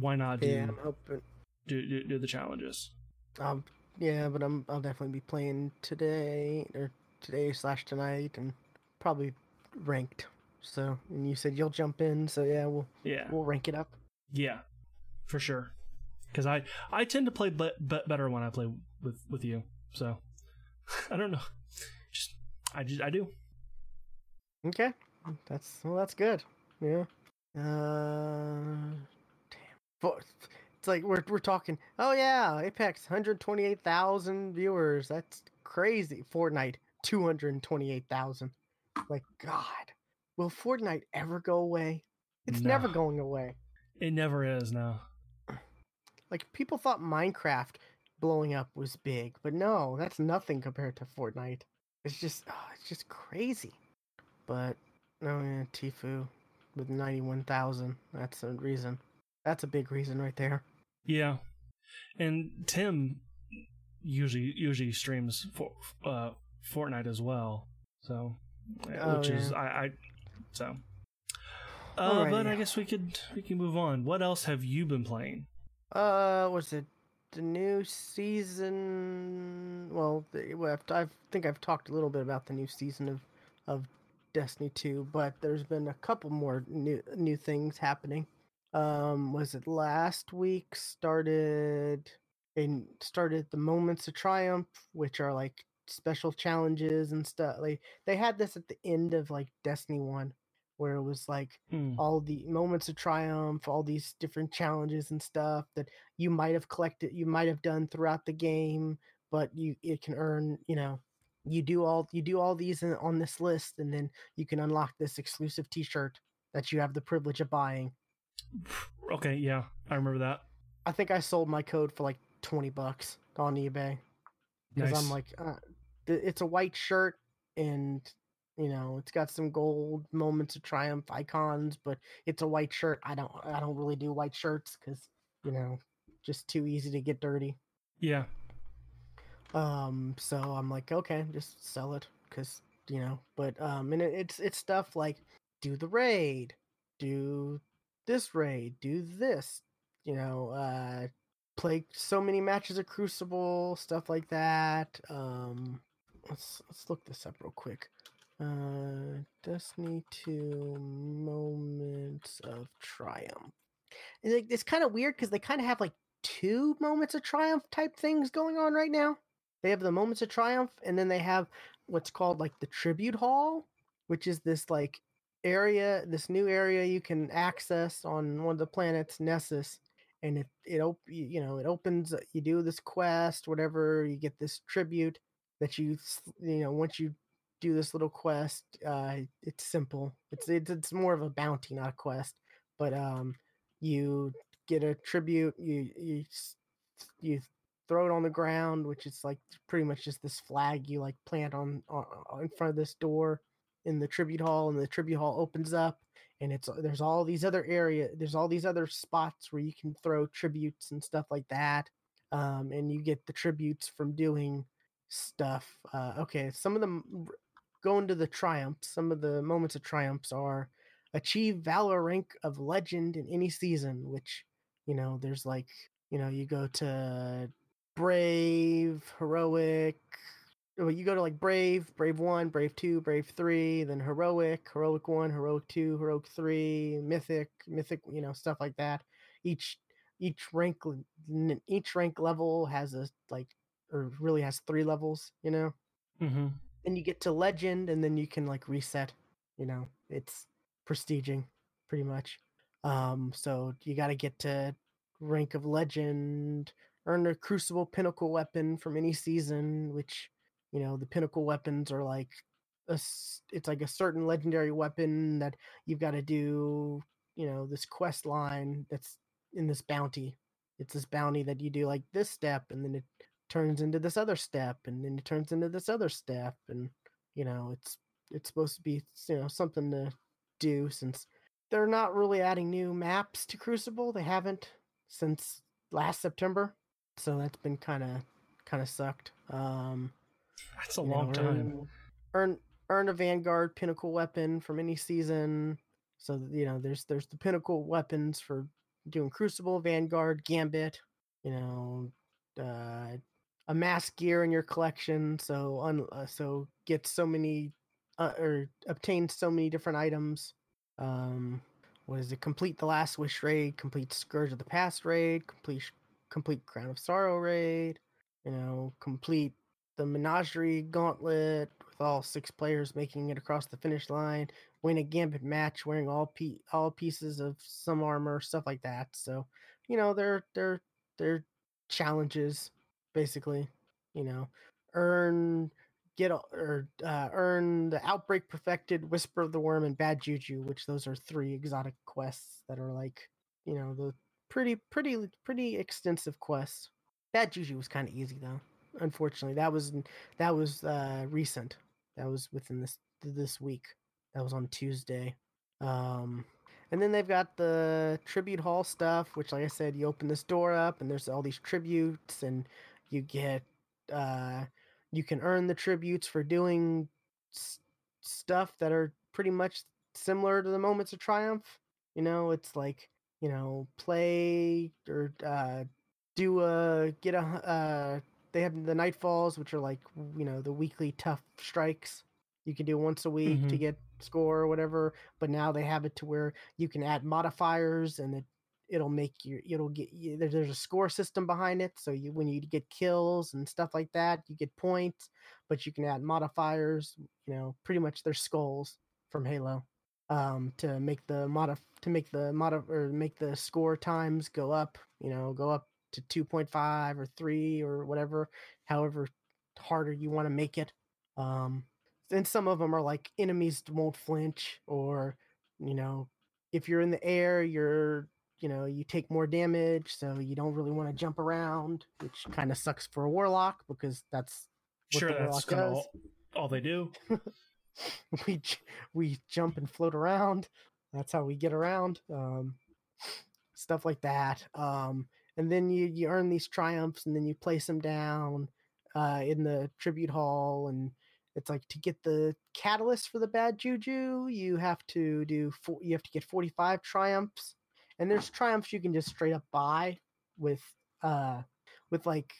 why not do yeah, I'm hoping. do, do, do the challenges Um, yeah, but I'm I'll definitely be playing today or today slash tonight and probably ranked. So and you said you'll jump in, so yeah, we'll yeah we'll rank it up. Yeah, for sure. Because I I tend to play be- be- better when I play with with you. So I don't know. Just I just I do. Okay, that's well, that's good. Yeah. Uh, damn. Fo- It's like we're we're talking. Oh yeah, Apex, hundred twenty eight thousand viewers. That's crazy. Fortnite, two hundred twenty eight thousand. Like God, will Fortnite ever go away? It's never going away. It never is now. Like people thought Minecraft blowing up was big, but no, that's nothing compared to Fortnite. It's just, oh, it's just crazy. But no, yeah, Tfue with ninety-one thousand. That's a reason. That's a big reason right there. Yeah, and Tim usually usually streams for uh Fortnite as well. So Oh, which is. I I so. Uh, but I guess we could we can move on. What else have you been playing? Uh, was it the new season? Well, the, well, I've- I think I've talked a little bit about the new season of of Destiny 2, but there's been a couple more new new things happening. Um, was it last week? Started and started the Moments of Triumph, which are like special challenges and stuff. Like they had this at the end of like Destiny 1, where it was like Hmm. all the moments of triumph, all these different challenges and stuff that you might have collected, you might have done throughout the game, but you it can earn, you know, you do all you do all these in, on this list, and then you can unlock this exclusive T-shirt that you have the privilege of buying. Okay, yeah, I remember that. I think I sold my code for like twenty bucks on eBay because Nice. I'm like, uh, it's a white shirt and you know it's got some gold moments of triumph icons, but it's a white shirt. I don't I don't really do white shirts because you know just too easy to get dirty. yeah, Um, so I'm like, okay, just sell it because you know. But um, and it, it's it's stuff like do the raid, do this raid, do this, you know, uh, play so many matches of Crucible, stuff like that. Um, let's let's look this up real quick. Uh, Destiny Two moments of triumph. It's, like, it's kind of weird because they kind of have like two moments of triumph type things going on right now. They have the moments of triumph, and then they have what's called like the tribute hall, which is this like area, this new area you can access on one of the planets, Nessus, and it it op- you know it opens. uh, You do this quest, whatever. You get this tribute that you you know once you do this little quest. Uh, it's simple. It's it's it's more of a bounty, not a quest. But um, you get a tribute. You you you throw it on the ground, which is like pretty much just this flag you like plant on, on on- in front of this door in the tribute hall, and the tribute hall opens up, and it's there's all these other area, there's all these other spots where you can throw tributes and stuff like that, um, and you get the tributes from doing stuff. Uh, okay, some of them r- go into the triumphs. Some of the moments of triumphs are achieve valor rank of legend in any season, which you know there's like you know you go to brave, heroic, you go to like Brave, Brave One, Brave Two, Brave Three, then Heroic, Heroic One, Heroic Two, Heroic Three, Mythic, Mythic, you know, stuff like that. Each each rank each rank level has a like or really has three levels, you know. Mm-hmm. And you get to Legend, and then you can like reset. You know, it's prestiging pretty much. Um, so you got to get to rank of Legend, earn a Crucible Pinnacle weapon from any season, which you know the pinnacle weapons are like a, it's like a certain legendary weapon that you've got to do you know this quest line that's in this bounty. It's this bounty that you do like this step and then it turns into this other step and then it turns into this other step and you know it's it's supposed to be you know something to do since they're not really adding new maps to crucible. They haven't since last september. So that's been kind of kind of sucked. Um that's a long know, time. Earn earn a Vanguard pinnacle weapon from any season. So you know, there's there's the pinnacle weapons for doing Crucible, Vanguard, Gambit. You know, uh, amass gear in your collection. So un, uh, so get so many uh, or obtain so many different items. Um, what is it? Complete the Last Wish raid. Complete Scourge of the Past raid. Complete complete Crown of Sorrow raid. You know, complete the Menagerie Gauntlet with all six players making it across the finish line, win a Gambit match wearing all pe- all pieces of some armor, stuff like that. So, you know, they're they're they're challenges basically. You know, earn get or uh, earn the outbreak perfected, whisper of the worm, and bad juju, which those are three exotic quests that are like you know the pretty pretty pretty extensive quests. Bad juju was kind of easy though unfortunately. That was that was uh, recent. That was within this this week. That was on Tuesday. Um, and then they've got the tribute hall stuff, which, like I said, you open this door up, and there's all these tributes, and you get uh, you can earn the tributes for doing s- stuff that are pretty much similar to the moments of triumph. You know, it's like you know, play or uh, do a get a uh, they have the nightfalls, which are like you know the weekly tough strikes. You can do once a week mm-hmm. to get score or whatever. But now they have it to where you can add modifiers, and it it'll make you it'll get you, there's, there's a score system behind it. So you when you get kills and stuff like that, you get points. But you can add modifiers. You know, pretty much they're skulls from Halo um, to make the mod to make the mod or make the score times go up. You know, go up to 2.5 or 3 or whatever, however harder you want to make it. Um, and some of them are like enemies won't flinch, or you know, if you're in the air, you're you know you take more damage, so you don't really want to jump around, which kind of sucks for a warlock because that's sure that's all, all they do. we we jump and float around. That's how we get around. Um, stuff like that. Um, and then you you earn these triumphs, and then you place them down uh, in the tribute hall, and it's like to get the catalyst for the bad juju, you have to do four, you have to get forty five triumphs, and there's triumphs you can just straight up buy with uh with like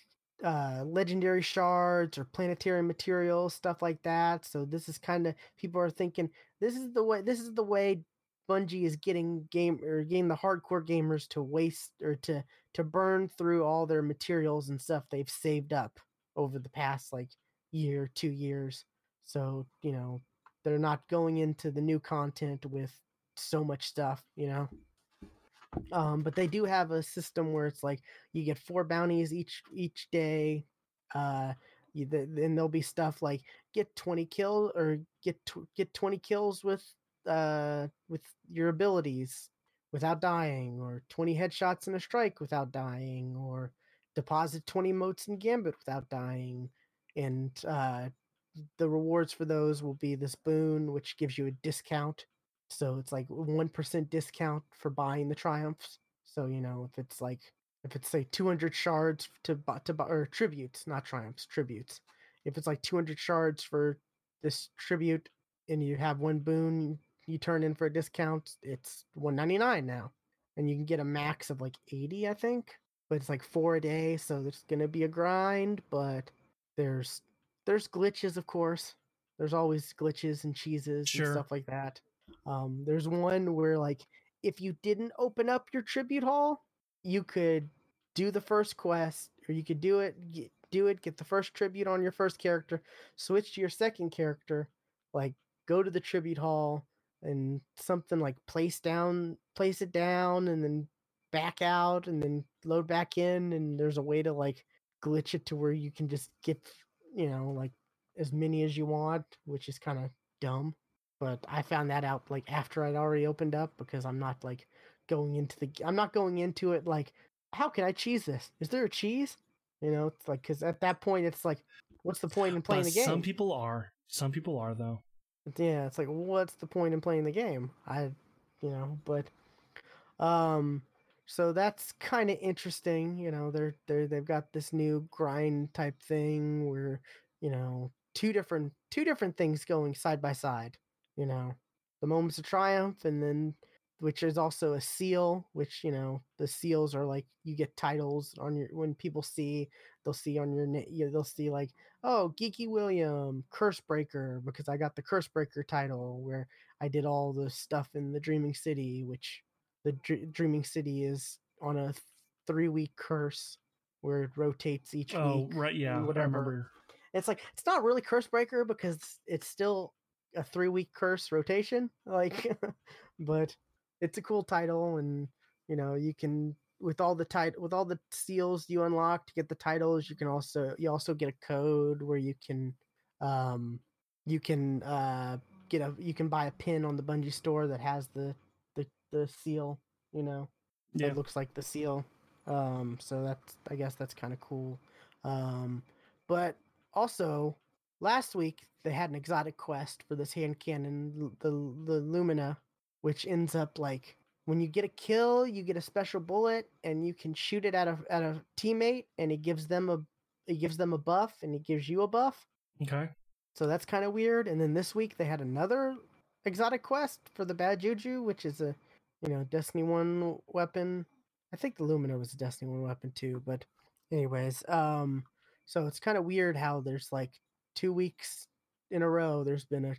uh legendary shards or planetary materials stuff like that so this is kind of people are thinking this is the way this is the way Bungie is getting game or getting the hardcore gamers to waste or to to burn through all their materials and stuff they've saved up over the past like year, two years. So, you know, they're not going into the new content with so much stuff, you know. Um, but they do have a system where it's like you get four bounties each each day. Uh, you, then there'll be stuff like get 20 kills or get get 20 kills with uh with your abilities without dying or 20 headshots in a strike without dying or deposit 20 motes in gambit without dying and uh the rewards for those will be this boon which gives you a discount. So it's like 1% discount for buying the triumphs. So you know if it's like if it's say 200 shards to buy to buy or tributes not triumphs tributes. If it's like 200 shards for this tribute and you have one boon you turn in for a discount, it's 199 now. And you can get a max of like 80, I think. But it's like four a day, so there's gonna be a grind, but there's there's glitches, of course. There's always glitches and cheeses Sure. and stuff like that. Um, there's one where like if you didn't open up your tribute hall, you could do the first quest, or you could do it, get, do it, get the first tribute on your first character, switch to your second character, like go to the tribute hall and something like place down, place it down, and then back out, and then load back in, and there's a way to like glitch it to where you can just get, you know, like as many as you want, which is kind of dumb. But I found that out like after I'd already opened up because I'm not like going into the I'm not going into it like how can I cheese this? Is there a cheese? You know, it's like because at that point it's like, what's the point in playing But the game? Some people are. Some people are though. Yeah, it's like what's the point in playing the game? I, you know, but, um, so that's kind of interesting. You know, they're they they've got this new grind type thing where you know two different two different things going side by side. You know, the moments of triumph, and then which is also a seal. Which you know the seals are like you get titles on your when people see they'll see on your they'll see like oh geeky william curse breaker because i got the curse breaker title where i did all the stuff in the dreaming city which the Dr- dreaming city is on a three week curse where it rotates each Oh, week right. Yeah. I whatever. remember. it's like it's not really curse breaker because it's still a three week curse rotation like but it's a cool title and you know you can with all the tit- with all the seals you unlock to get the titles you can also you also get a code where you can um you can uh get a you can buy a pin on the Bungie store that has the the the seal you know Yeah. that looks like the seal. Um, so that's I guess that's kind of cool. Um, but also last week they had an exotic quest for this hand cannon, the the Lumina, which ends up like when you get a kill, you get a special bullet and you can shoot it at a at a teammate, and it gives them a it gives them a buff, and it gives you a buff. Okay. So that's kind of weird. And then this week they had another exotic quest for the Bad Juju, which is a you know Destiny One weapon. I think the Lumina was a Destiny One weapon too. But anyways, um, so it's kind of weird how there's like two weeks in a row there's been a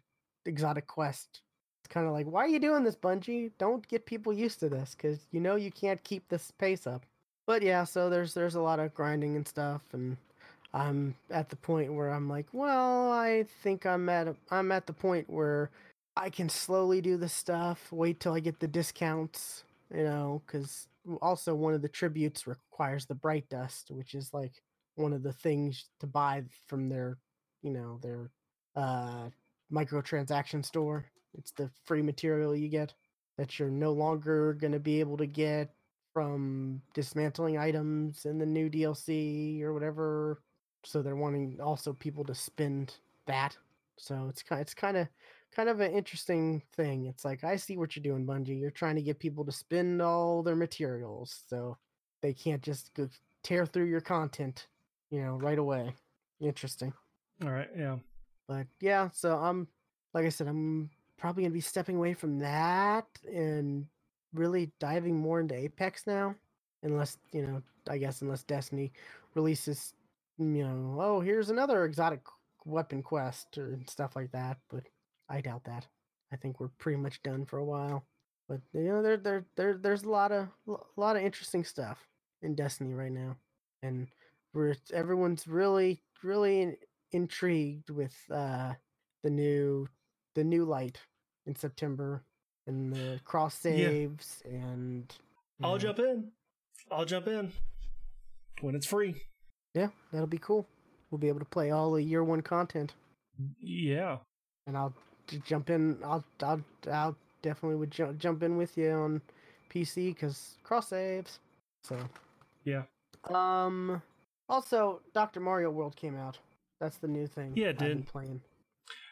exotic quest. It's kind of like why are you doing this, Bungie? Don't get people used to this because you know you can't keep this pace up. But yeah, so there's there's a lot of grinding and stuff and I'm at the point where I'm like, well, I think I'm at a, I'm at the point where I can slowly do the stuff. Wait till I get the discounts, you know, because also one of the tributes requires the bright dust, which is like one of the things to buy from their, you know, their uh microtransaction store. It's the free material you get that you're no longer going to be able to get from dismantling items in the new DLC or whatever. So they're wanting also people to spend that. So it's kind it's kind of kind of an interesting thing. It's like I see what you're doing, Bungie. You're trying to get people to spend all their materials, so they can't just go tear through your content, you know, right away. Interesting. All right. Yeah. But yeah, so I'm like I said, I'm probably gonna be stepping away from that and really diving more into Apex now. Unless, you know, I guess unless Destiny releases you know, oh here's another exotic weapon quest or stuff like that, but I doubt that. I think we're pretty much done for a while. But you know, there there there there's a lot of a lot of interesting stuff in Destiny right now. And we're everyone's really really intrigued with uh the new the new light in September and the cross saves and I'll know, jump in. I'll jump in when it's free. Yeah, that'll be cool. We'll be able to play all the year one content, Yeah. and I'll jump in. I'll I'll I'll definitely would ju- jump in with you on PC because cross saves. So Yeah. um, also Doctor Mario World came out. That's the new thing. Yeah, it I've been did. playing.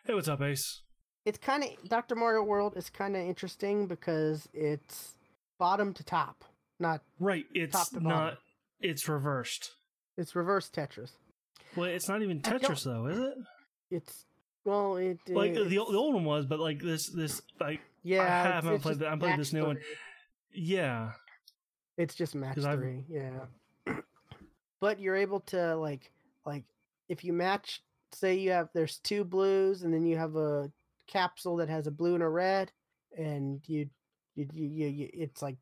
Hey, what's up, Ace? It's kind of Doctor Mario World is kind of interesting because it's bottom to top, not Right. Top It's to bottom. not. It's reversed. it's reverse Tetris. Well, it's not even Tetris though, is it? It's well, it Like the, the old one was, but like this, this, like yeah. I haven't played just the- I played this new one. yeah, It's just match three, yeah. but you're able to like like if you match say you have there's two blues and then you have a capsule that has a blue and a red and you you, you, you, you it's like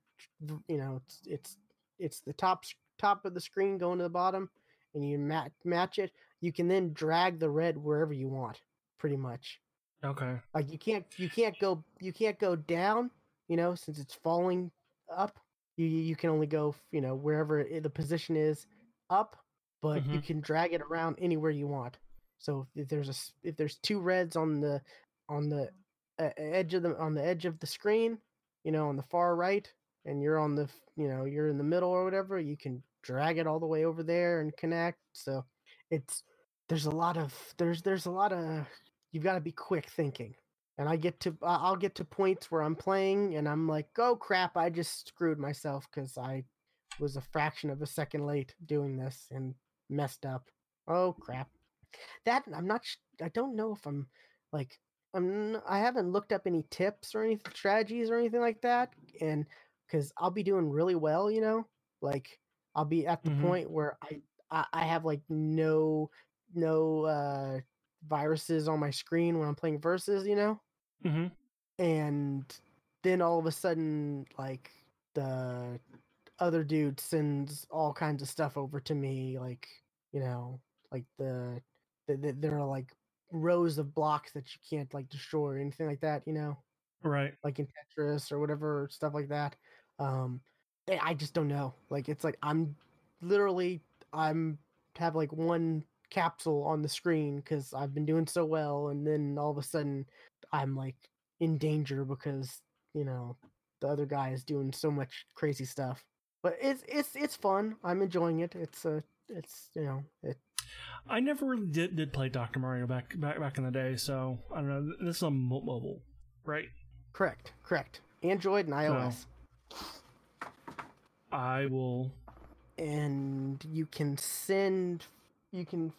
you know it's it's it's the top top of the screen going to the bottom and you match match it you can then drag the red wherever you want pretty much Okay. like you can't you can't go you can't go down you know since it's falling up you you you can only go you know wherever the position is up but you Mhm. can drag it around anywhere you want so if there's a if there's two reds on the on the uh, edge of the on the edge of the screen you know on the far right and you're on the you know you're in the middle or whatever you can drag it all the way over there and connect so it's there's a lot of there's there's a lot of you've got to be quick thinking and i get to i'll get to points where i'm playing and i'm like oh crap i just screwed myself because i was a fraction of a second late doing this and messed up. Oh crap. That i'm not i don't know if i'm like i'm i haven't looked up any tips or any strategies or anything like that and because i'll be doing really well you know like i'll be at the Mhm. point where I, I i have like no no uh viruses on my screen when i'm playing versus you know Mm-hmm. and then all of a sudden like the other dude sends all kinds of stuff over to me like you know like the, the, the there are like rows of blocks that you can't like destroy or anything like that you know? Right. like in tetris or whatever stuff like that um I- i just don't know. Like it's like i'm literally i'm have like one capsule on the screen because i've been doing so well and then all of a sudden i'm like in danger because you know the other guy is doing so much crazy stuff. But it's it's it's fun. I'm enjoying it. It's uh it's you know it I never really did, did play Dr. Mario back, back back in the day, so I don't know. This is on mo- mobile, right? correct correct android and ios I will. and you can send you can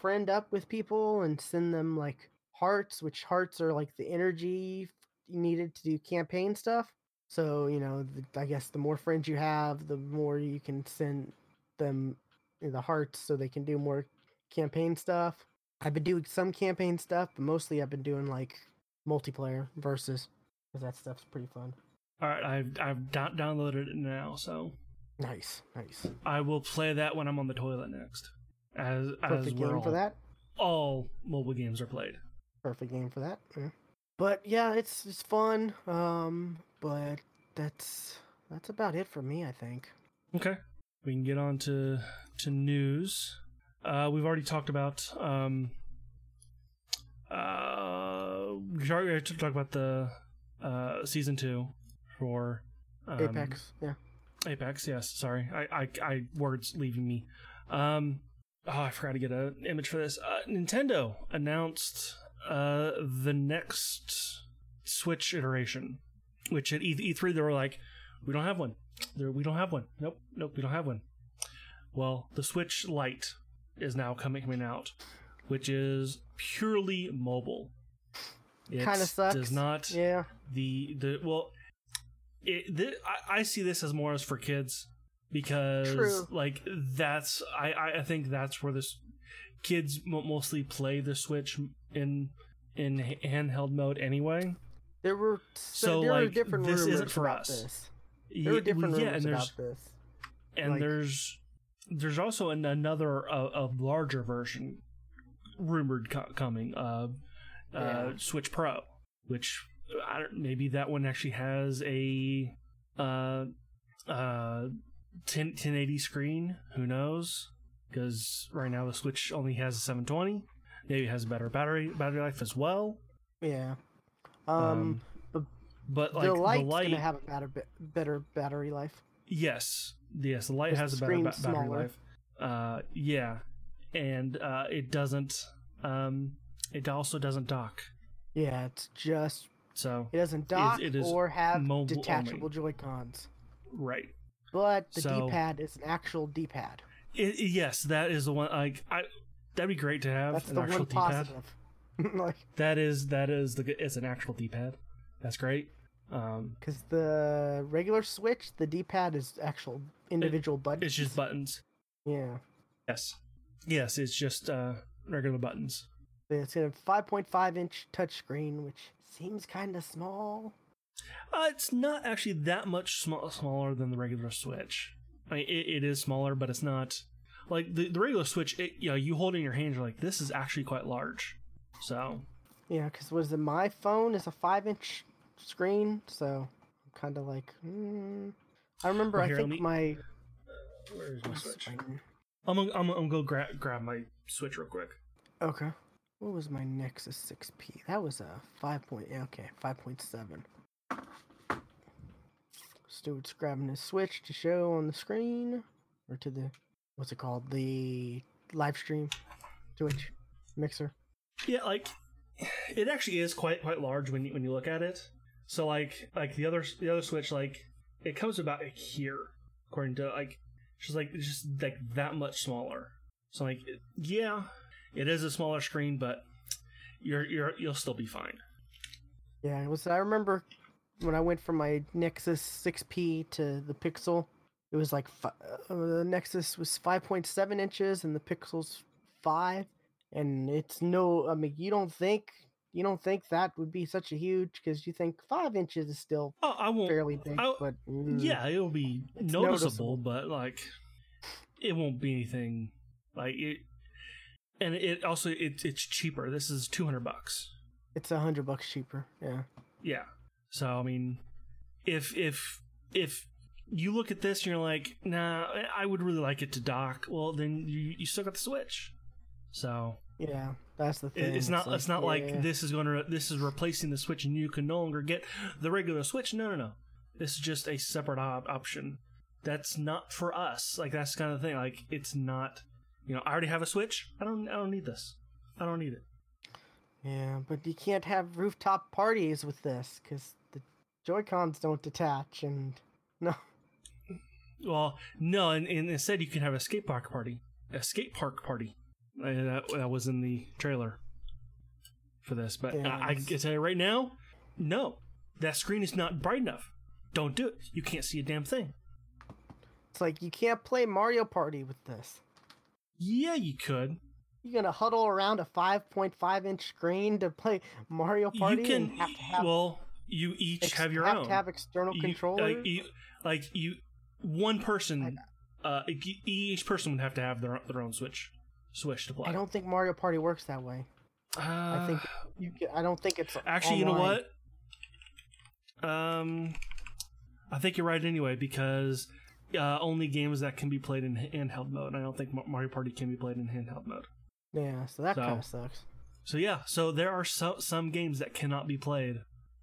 friend up with people and send them like hearts which hearts are like the energy needed to do campaign stuff so you know the, i guess the more friends you have the more you can send them the hearts so they can do more campaign stuff i've been doing some campaign stuff but mostly i've been doing like multiplayer versus because that stuff's pretty fun All right, I've I've do- downloaded it now, so nice nice I will play that when I'm on the toilet next. As as perfect where game all, for that all mobile games are played. perfect game for that. yeah. But yeah, it's it's fun. Um, but that's that's about it for me. I think. Okay, we can get on to to news. Uh, we've already talked about um, uh, we already talked about the uh, season two for um, Apex. Yeah. Apex, yes. Sorry, I, I, I words leaving me. Um, oh, I forgot to get an image for this. Uh, Nintendo announced uh the next Switch iteration, which at E three they were like, we don't have one. There, we don't have one. Nope, nope, we don't have one. Well, the Switch Lite is now coming coming out, which is purely mobile. It Kinda sucks. Does not Yeah. the the well it th- I, I see this as more as for kids because True. like that's I, I think that's where this kids mostly play the switch in in handheld mode anyway There were So, there were like, different this isn't for about us. this. There were different yeah, rumors and about this. and like- there's there's also an, another uh, a larger version rumored co- coming uh, uh Yeah. switch pro which I don't, maybe that one actually has a uh uh 10, 1080 screen who knows because right now the switch only has a 720 maybe it has a better battery battery life as well Yeah. Um, Um, but like the the, light's light gonna have a better better battery life. Yes, yes, the light has a better ba- battery life. Uh, yeah, and uh, it doesn't. Um, it also doesn't dock. Yeah, it's just So it doesn't dock it is or have detachable. Joy Cons. right. But the So- D-pad is an actual D-pad. It, yes, that is the one. Like, I that'd be great to have That's an the actual one D-pad. positive. like, That is that is the it's an actual D-pad. That's great. Um, because the regular Switch, the D-pad is actual individual buttons. it's just buttons. yeah. Yes, yes, it's just uh, regular buttons. It's a 5.5 inch touchscreen, which seems kind of small. Uh, it's not actually that much sm- smaller than the regular Switch. I mean, it, it is smaller, but it's not like the, the regular Switch. It, you know, you hold it in your hand, you're like, this is actually quite large. So Yeah, because was it my phone is a five inch screen, so I'm kind of like, hmm. I remember. Well, I here, think me- my. where's my Switch? I'm gonna, I'm gonna, I'm grab grab my Switch real quick. Okay. What was my Nexus 6P? That was a five point. Yeah, okay, five point seven. Stuart's grabbing his Switch to show on the screen, or to the what's it called? The live stream, Twitch mixer. Yeah, like it actually is quite quite large when you, when you look at it. So like like the other the other Switch like it comes about here according to like just like it's just like that much smaller. So like yeah, it is a smaller screen, but you're you're you'll still be fine. Yeah, it was. I remember when I went from my Nexus 6P to the Pixel, it was like fi- uh, the Nexus was 5.7 inches and the Pixel's five, and it's no. I mean, you don't think you don't think that would be such a huge because you think five inches is still Oh, I won't. fairly big, I- but mm, Yeah, it'll be noticeable, noticeable. but like it won't be anything like it. And it also it, it's cheaper. This is two hundred bucks. it's a hundred bucks cheaper. Yeah, Yeah. So I mean, if if if you look at this and you're like, nah, I would really like it to dock. Well, then you you still got the Switch. So yeah, that's the thing. it's not it's not yeah. like this is going to this is replacing the Switch and you can no longer get the regular Switch. No, no, no. This is just a separate op- option. That's not for us. Like that's kind of thing. Like it's not. You know, I already have a Switch. I don't. I don't need this. I don't need it. Yeah, but you can't have rooftop parties with this because the Joy Cons don't detach, and no. Well, no, and, and instead you can have a skate park party. A skate park party. That, that was in the trailer for this. But I, I can tell you right now, no. That screen is not bright enough. Don't do it. You can't see a damn thing. It's like you can't play Mario Party with this. Yeah, you could. You're gonna huddle around a 5.5 inch screen to play Mario Party you can. and have to have well, you each ex- have your have own. to have external You- controllers. Like you, like you, one person. Uh, each person would have to have their their own switch, switch to play. I don't think Mario Party works that way. Uh, I think you. Can, I don't think it's Actually, you know what? Um, I think you're right anyway because uh, only games that can be played in handheld mode. I don't think Mario Party can be played in handheld mode. Yeah, so that So- kind of sucks. So yeah, so there are so, some games that cannot be played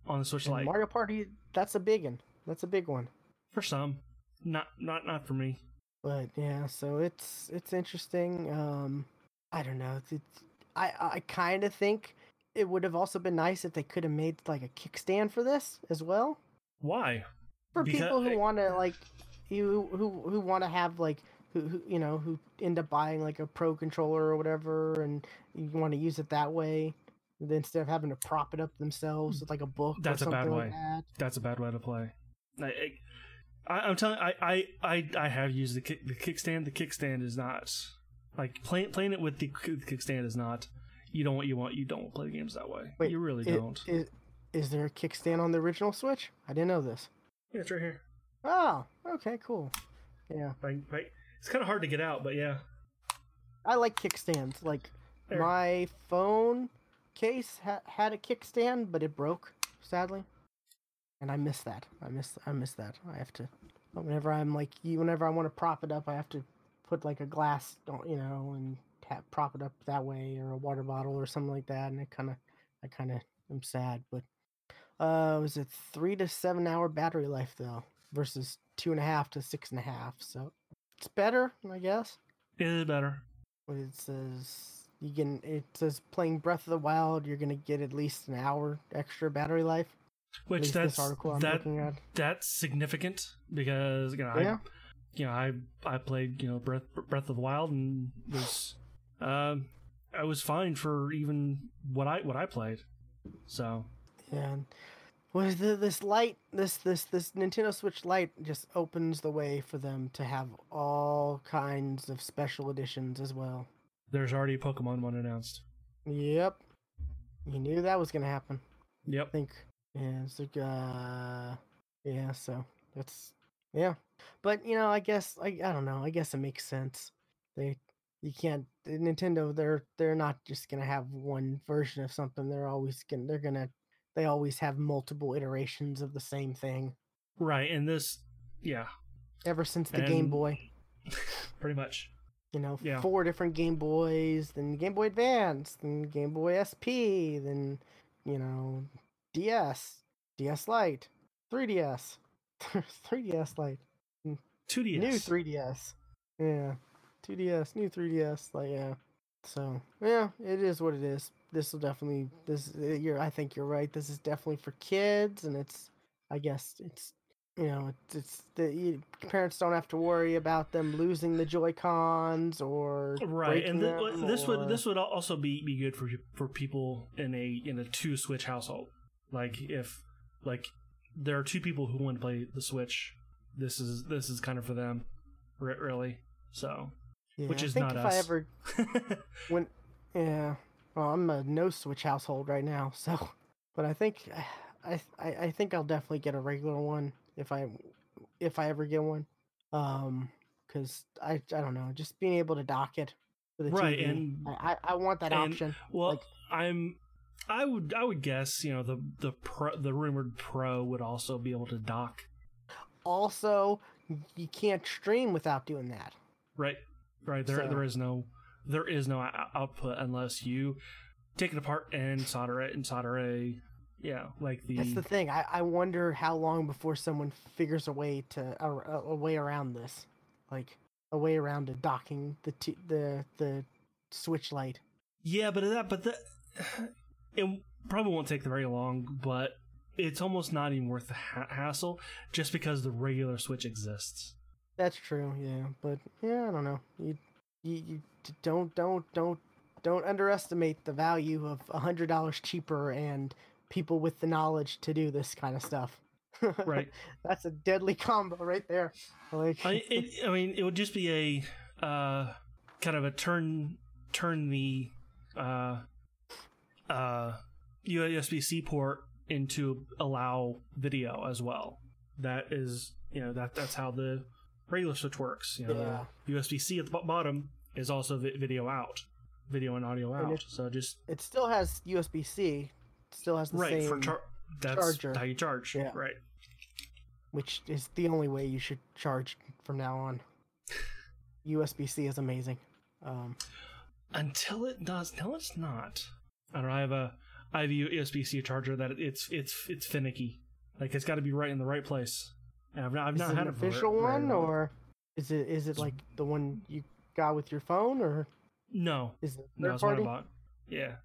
on the Switch And Lite Mario Party, that's a big one. That's a big one. for some, not not not for me. But yeah, so it's it's interesting. Um, I don't know. It's, it's I I kind of think it would have also been nice if they could have made like a kickstand for this as well Why? for Because- people who want to like you who who want to have like who, who you know who end up buying like a pro controller or whatever and you want to use it that way instead of having to prop it up themselves with like a book That's a bad way. like that. That's a bad way to play. I, I, I'm telling. I, I, I, I have used the kick, the kickstand. The kickstand is not like playing playing it with the kickstand is not. You don't what you want. You don't play games that way. Wait, you really It- don't. Is, is there a kickstand on the original Switch? I didn't know this. yeah, it's right here. Oh, okay, cool. Yeah, Right, right. It's kind of hard to get out, but yeah. I like kickstands. Like There. my phone case ha- had a kickstand, but it broke sadly, and I miss that. I miss I miss that. I have to whenever I'm like you- whenever I want to prop it up, I have to put like a glass, you know, and ha- prop it up that way, or a water bottle or something like that, and it kind of I kind of am sad, but. Uh, was it three to seven hour battery life though, versus two and a half to six and a half? So it's better, I guess. It is better. But it says you can. It says playing Breath of the Wild, you're gonna get at least an hour extra battery life. Which that's this article I'm that that's significant because you know Yeah. I you know I I played you know Breath Breath of the Wild and was um I was fine for even what I what I played. So yeah, was the this light this this this Nintendo Switch Lite just opens the way for them to have all kinds of special editions as well. there's already a Pokemon one announced. Yep. You knew that was gonna happen. I Yep. think. Yeah, it's like, uh, yeah. So that's yeah. But you know, I guess I I don't know. I guess it makes sense. They you can't Nintendo. They're they're not just gonna have one version of something. They're always gonna they're gonna they always have multiple iterations of the same thing. Right. And this, yeah, Ever since the Game Boy, pretty much. you know, Yeah. four different Game Boys, then Game Boy Advance, then Game Boy SP, then you know, DS, DS Lite, 3DS, 3DS Lite, 2DS. new 3DS, yeah, 2DS, new 3DS, like yeah. So yeah, it is what it is. This will definitely this uh, you're I think you're right. This is definitely for kids, and it's I guess it's you know it's, it's the you, parents don't have to worry about them losing the Joy Cons or Right, and breaking th- them this or- would this would also be, be good for for people in a in a two Switch household. Like if like there are two people who want to play the Switch, this is this is kind of for them, re- really. So, yeah, which I is think not if us. I ever when yeah well I'm a no Switch household right now, so but I think I I I think I'll definitely get a regular one if I if I ever get one. Um, because I I don't know, just being able to dock it for the Right, TV, and- I I, I want that option. well, Like- I'm I would I would guess you know the the pro, the rumored Pro would also be able to dock. Also, you can't stream without doing that. Right, right. There So- there is no there is no output unless you take it apart and solder it and solder a yeah like the That's the thing. I, I wonder how long before someone figures a way to a, a, way around this, like a way around to docking the t- the the Switch Lite. Yeah, but that, but that, it probably won't take very long. But it's almost not even worth the ha- hassle, just because the regular Switch exists. That's true. Yeah, but yeah, I don't know. You you, you don't don't don't don't underestimate the value of a hundred dollars cheaper and people with the knowledge to do this kind of stuff. Right. That's a deadly combo right there. Like I, it, I mean, it would just be a uh, kind of a turn turn the uh, uh, USB C port into allow video as well. That is, you know, that that's how the regular Switch works. You know, Yeah. USB C at the bottom is also vi- video out, video and audio And out. it- so just it still has USB C. Still has the right same, for char- that's charger. how you charge. Yeah. Right. which is the only way you should charge from now on. USB C is amazing. Um, until it does until it's not i don't know i have a i have a usb-c charger that it's it's it's finicky like it's got to be right in the right place and i've not, I've is not it had an official very one, or is it is it like the one you got with your phone, or no is it no third it's one party? Yeah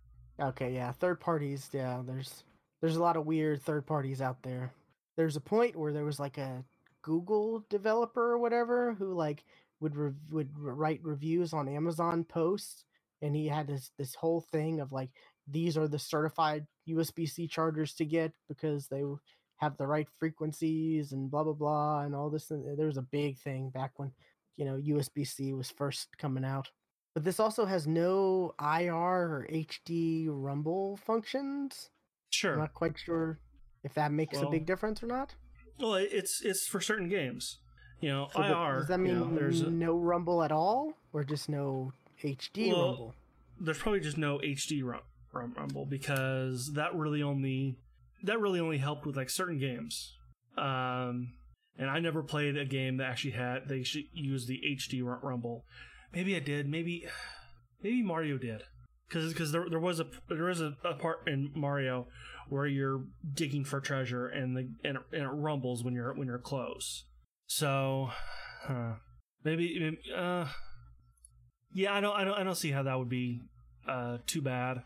Okay, yeah, third parties. Yeah, there's there's a lot of weird third parties out there. There's a point where there was like a Google developer or whatever who like would re- would write reviews on Amazon posts, and he had this this whole thing of like these are the certified USB C chargers to get because they have the right frequencies and blah blah blah and all this. And uh, there was a big thing back when you know USB C was first coming out. But this also has no IR or HD rumble functions. I'm sure not quite sure if that makes a big difference or not. well it's it's for certain games you know So ir does that you mean know, there's a, no rumble at all, or just no HD Well, rumble? there's probably just no hd rum, rum, rumble because that really only that really only helped with like certain games. Um and i never played a game that actually had they should use the hd rumble. Maybe i did maybe maybe mario did. Because there, there was a there was a, a part in mario where you're digging for treasure and the and it, and it rumbles when you're when you're close. So huh. maybe, maybe uh yeah i don't i don't i don't see how that would be uh too bad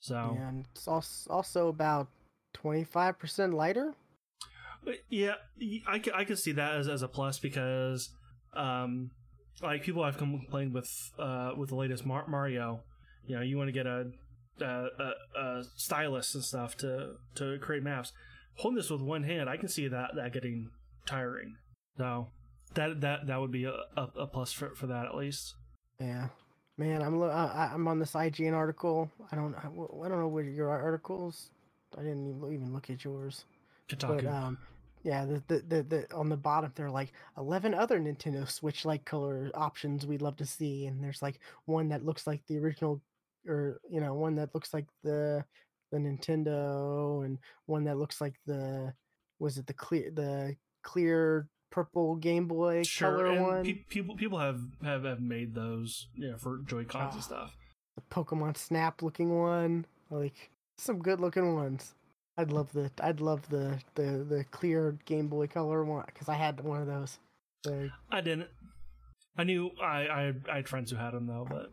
so And it's also about twenty five percent lighter. Yeah, y- I can, I can see that as, as a plus because, um, like people have complained with uh with the latest Mar- Mario, you know, you want to get a, a a a stylus and stuff to to create maps. Holding this with one hand, I can see that that getting tiring. So that that that would be a, a, a plus for for that at least. Yeah, Man, I'm lo- I, I'm on this IGN article. I don't I, I don't know what your articles. I didn't even even look at yours. Kotaku. But um, yeah, the, the the the on the bottom they're like eleven other Nintendo Switch like color options we'd love to see, and there's like one that looks like the original, or you know, one that looks like the the Nintendo, and one that looks like the was it the clear the clear purple Game Boy color and one, pe- people people have, have have made those yeah for Joy Cons Ah. and stuff. the Pokemon Snap looking one, like some good looking ones. I'd love the I'd love the the the clear Game Boy Color one because I had one of those. I didn't. I knew I I I had friends who had them though, but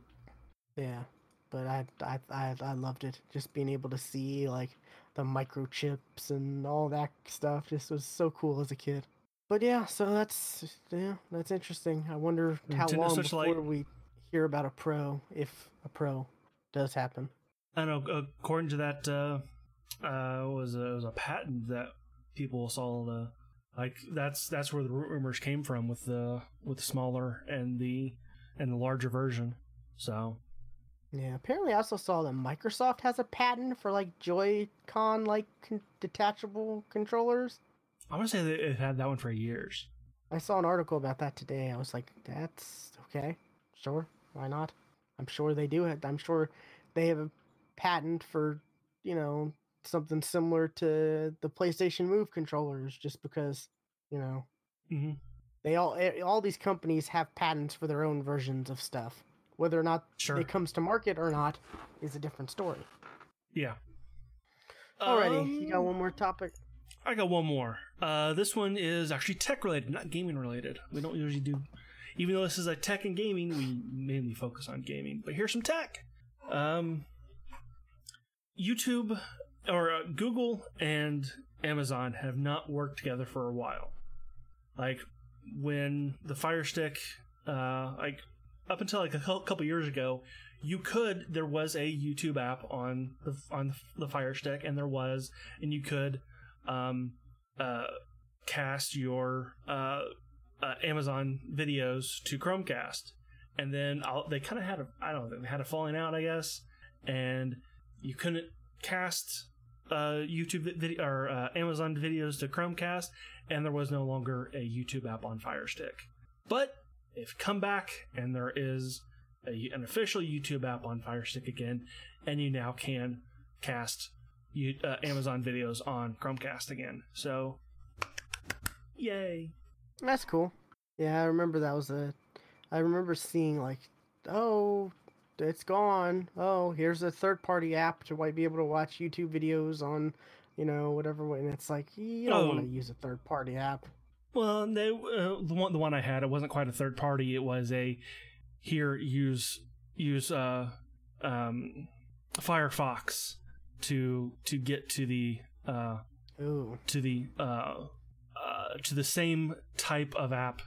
Yeah, but I I I I loved it. Just being able to see like the microchips and all that stuff just was so cool as a kid. But yeah, so that's yeah, that's interesting. I wonder how Nintendo long Switch before Lite. we hear about a pro, if a pro does happen. I know according to that uh uh was a, was a patent that people saw the like that's that's where the rumors came from with the with the smaller and the and the larger version. So Yeah, apparently I also saw that Microsoft has a patent for like Joy-Con like con- detachable controllers. I want to say that it had that one for years. I saw an article about that today. I was like, that's okay. Sure. Why not? I'm sure they do it. I'm sure they have a patent for, you know, something similar to the PlayStation Move controllers just because, you know, hmm they all eh, all these companies have patents for their own versions of stuff. Whether or not Sure. it comes to market or not is a different story. Yeah. Alrighty, you got Um, one more topic? I got one more. Uh, this one is actually tech related, not gaming related. We don't usually do, even though this is a tech and gaming, we mainly focus on gaming. But here's some tech. Um, YouTube or uh, Google and Amazon have not worked together for a while. Like when the Fire Stick, uh, like up until like a couple years ago, you could there was a YouTube app on the on the Fire Stick, and there was, and you could um, uh, cast your uh, uh, Amazon videos to Chromecast, and then I'll, they kind of had a I don't know they had a falling out I guess, and you couldn't cast uh, YouTube vi- video or uh, Amazon videos to Chromecast, and there was no longer a YouTube app on Fire Stick. But if come back and there is a, an official YouTube app on Fire Stick again, and you now can cast you, uh, Amazon videos on Chromecast again. So, yay! That's cool. Yeah, I remember that was a. I remember seeing like, oh, it's gone. Oh, here's a third-party app to like, be able to watch YouTube videos on, you know, whatever. And it's like you don't want Oh. to use a third-party app. Well, they, uh, the one the one I had, it wasn't quite a third party. It was a here use use uh, um, Firefox to to get to the uh, Ooh, to the uh, uh, to the same type of app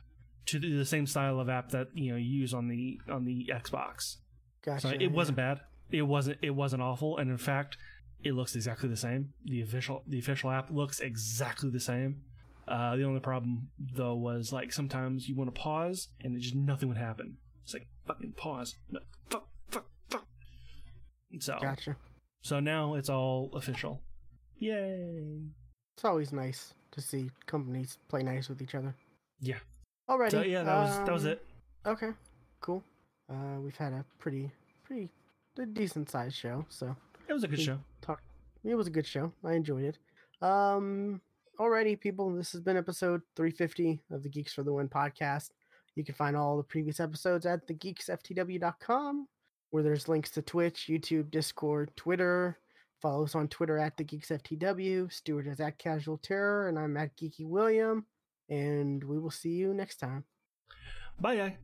to the, same style of app that you know you use on the on the Xbox. gotcha. So it wasn't bad. It wasn't it wasn't awful, and in fact, it looks exactly the same. The official the official app looks exactly the same. Uh, the only problem though was like sometimes you want to pause and it just nothing would happen. It's like fucking pause. No, fuck fuck fuck. So Gotcha. So now it's all official. Yay! It's always nice to see companies play nice with each other. Yeah. Alrighty. So yeah, that was that was um, it. Okay, cool. Uh, we've had a pretty, pretty, a decent sized show, so It was a good show. talk. It was a good show. I enjoyed it. Um, alrighty, people. This has been episode 350 of the Geeks for the Win podcast. You can find all the previous episodes at thegeeksftw.com, where there's links to Twitch, YouTube, Discord, Twitter. Follow us on Twitter at thegeeksftw. Stuart is at Casual Terror, and I'm at Geeky William. And we will see you next time. Bye.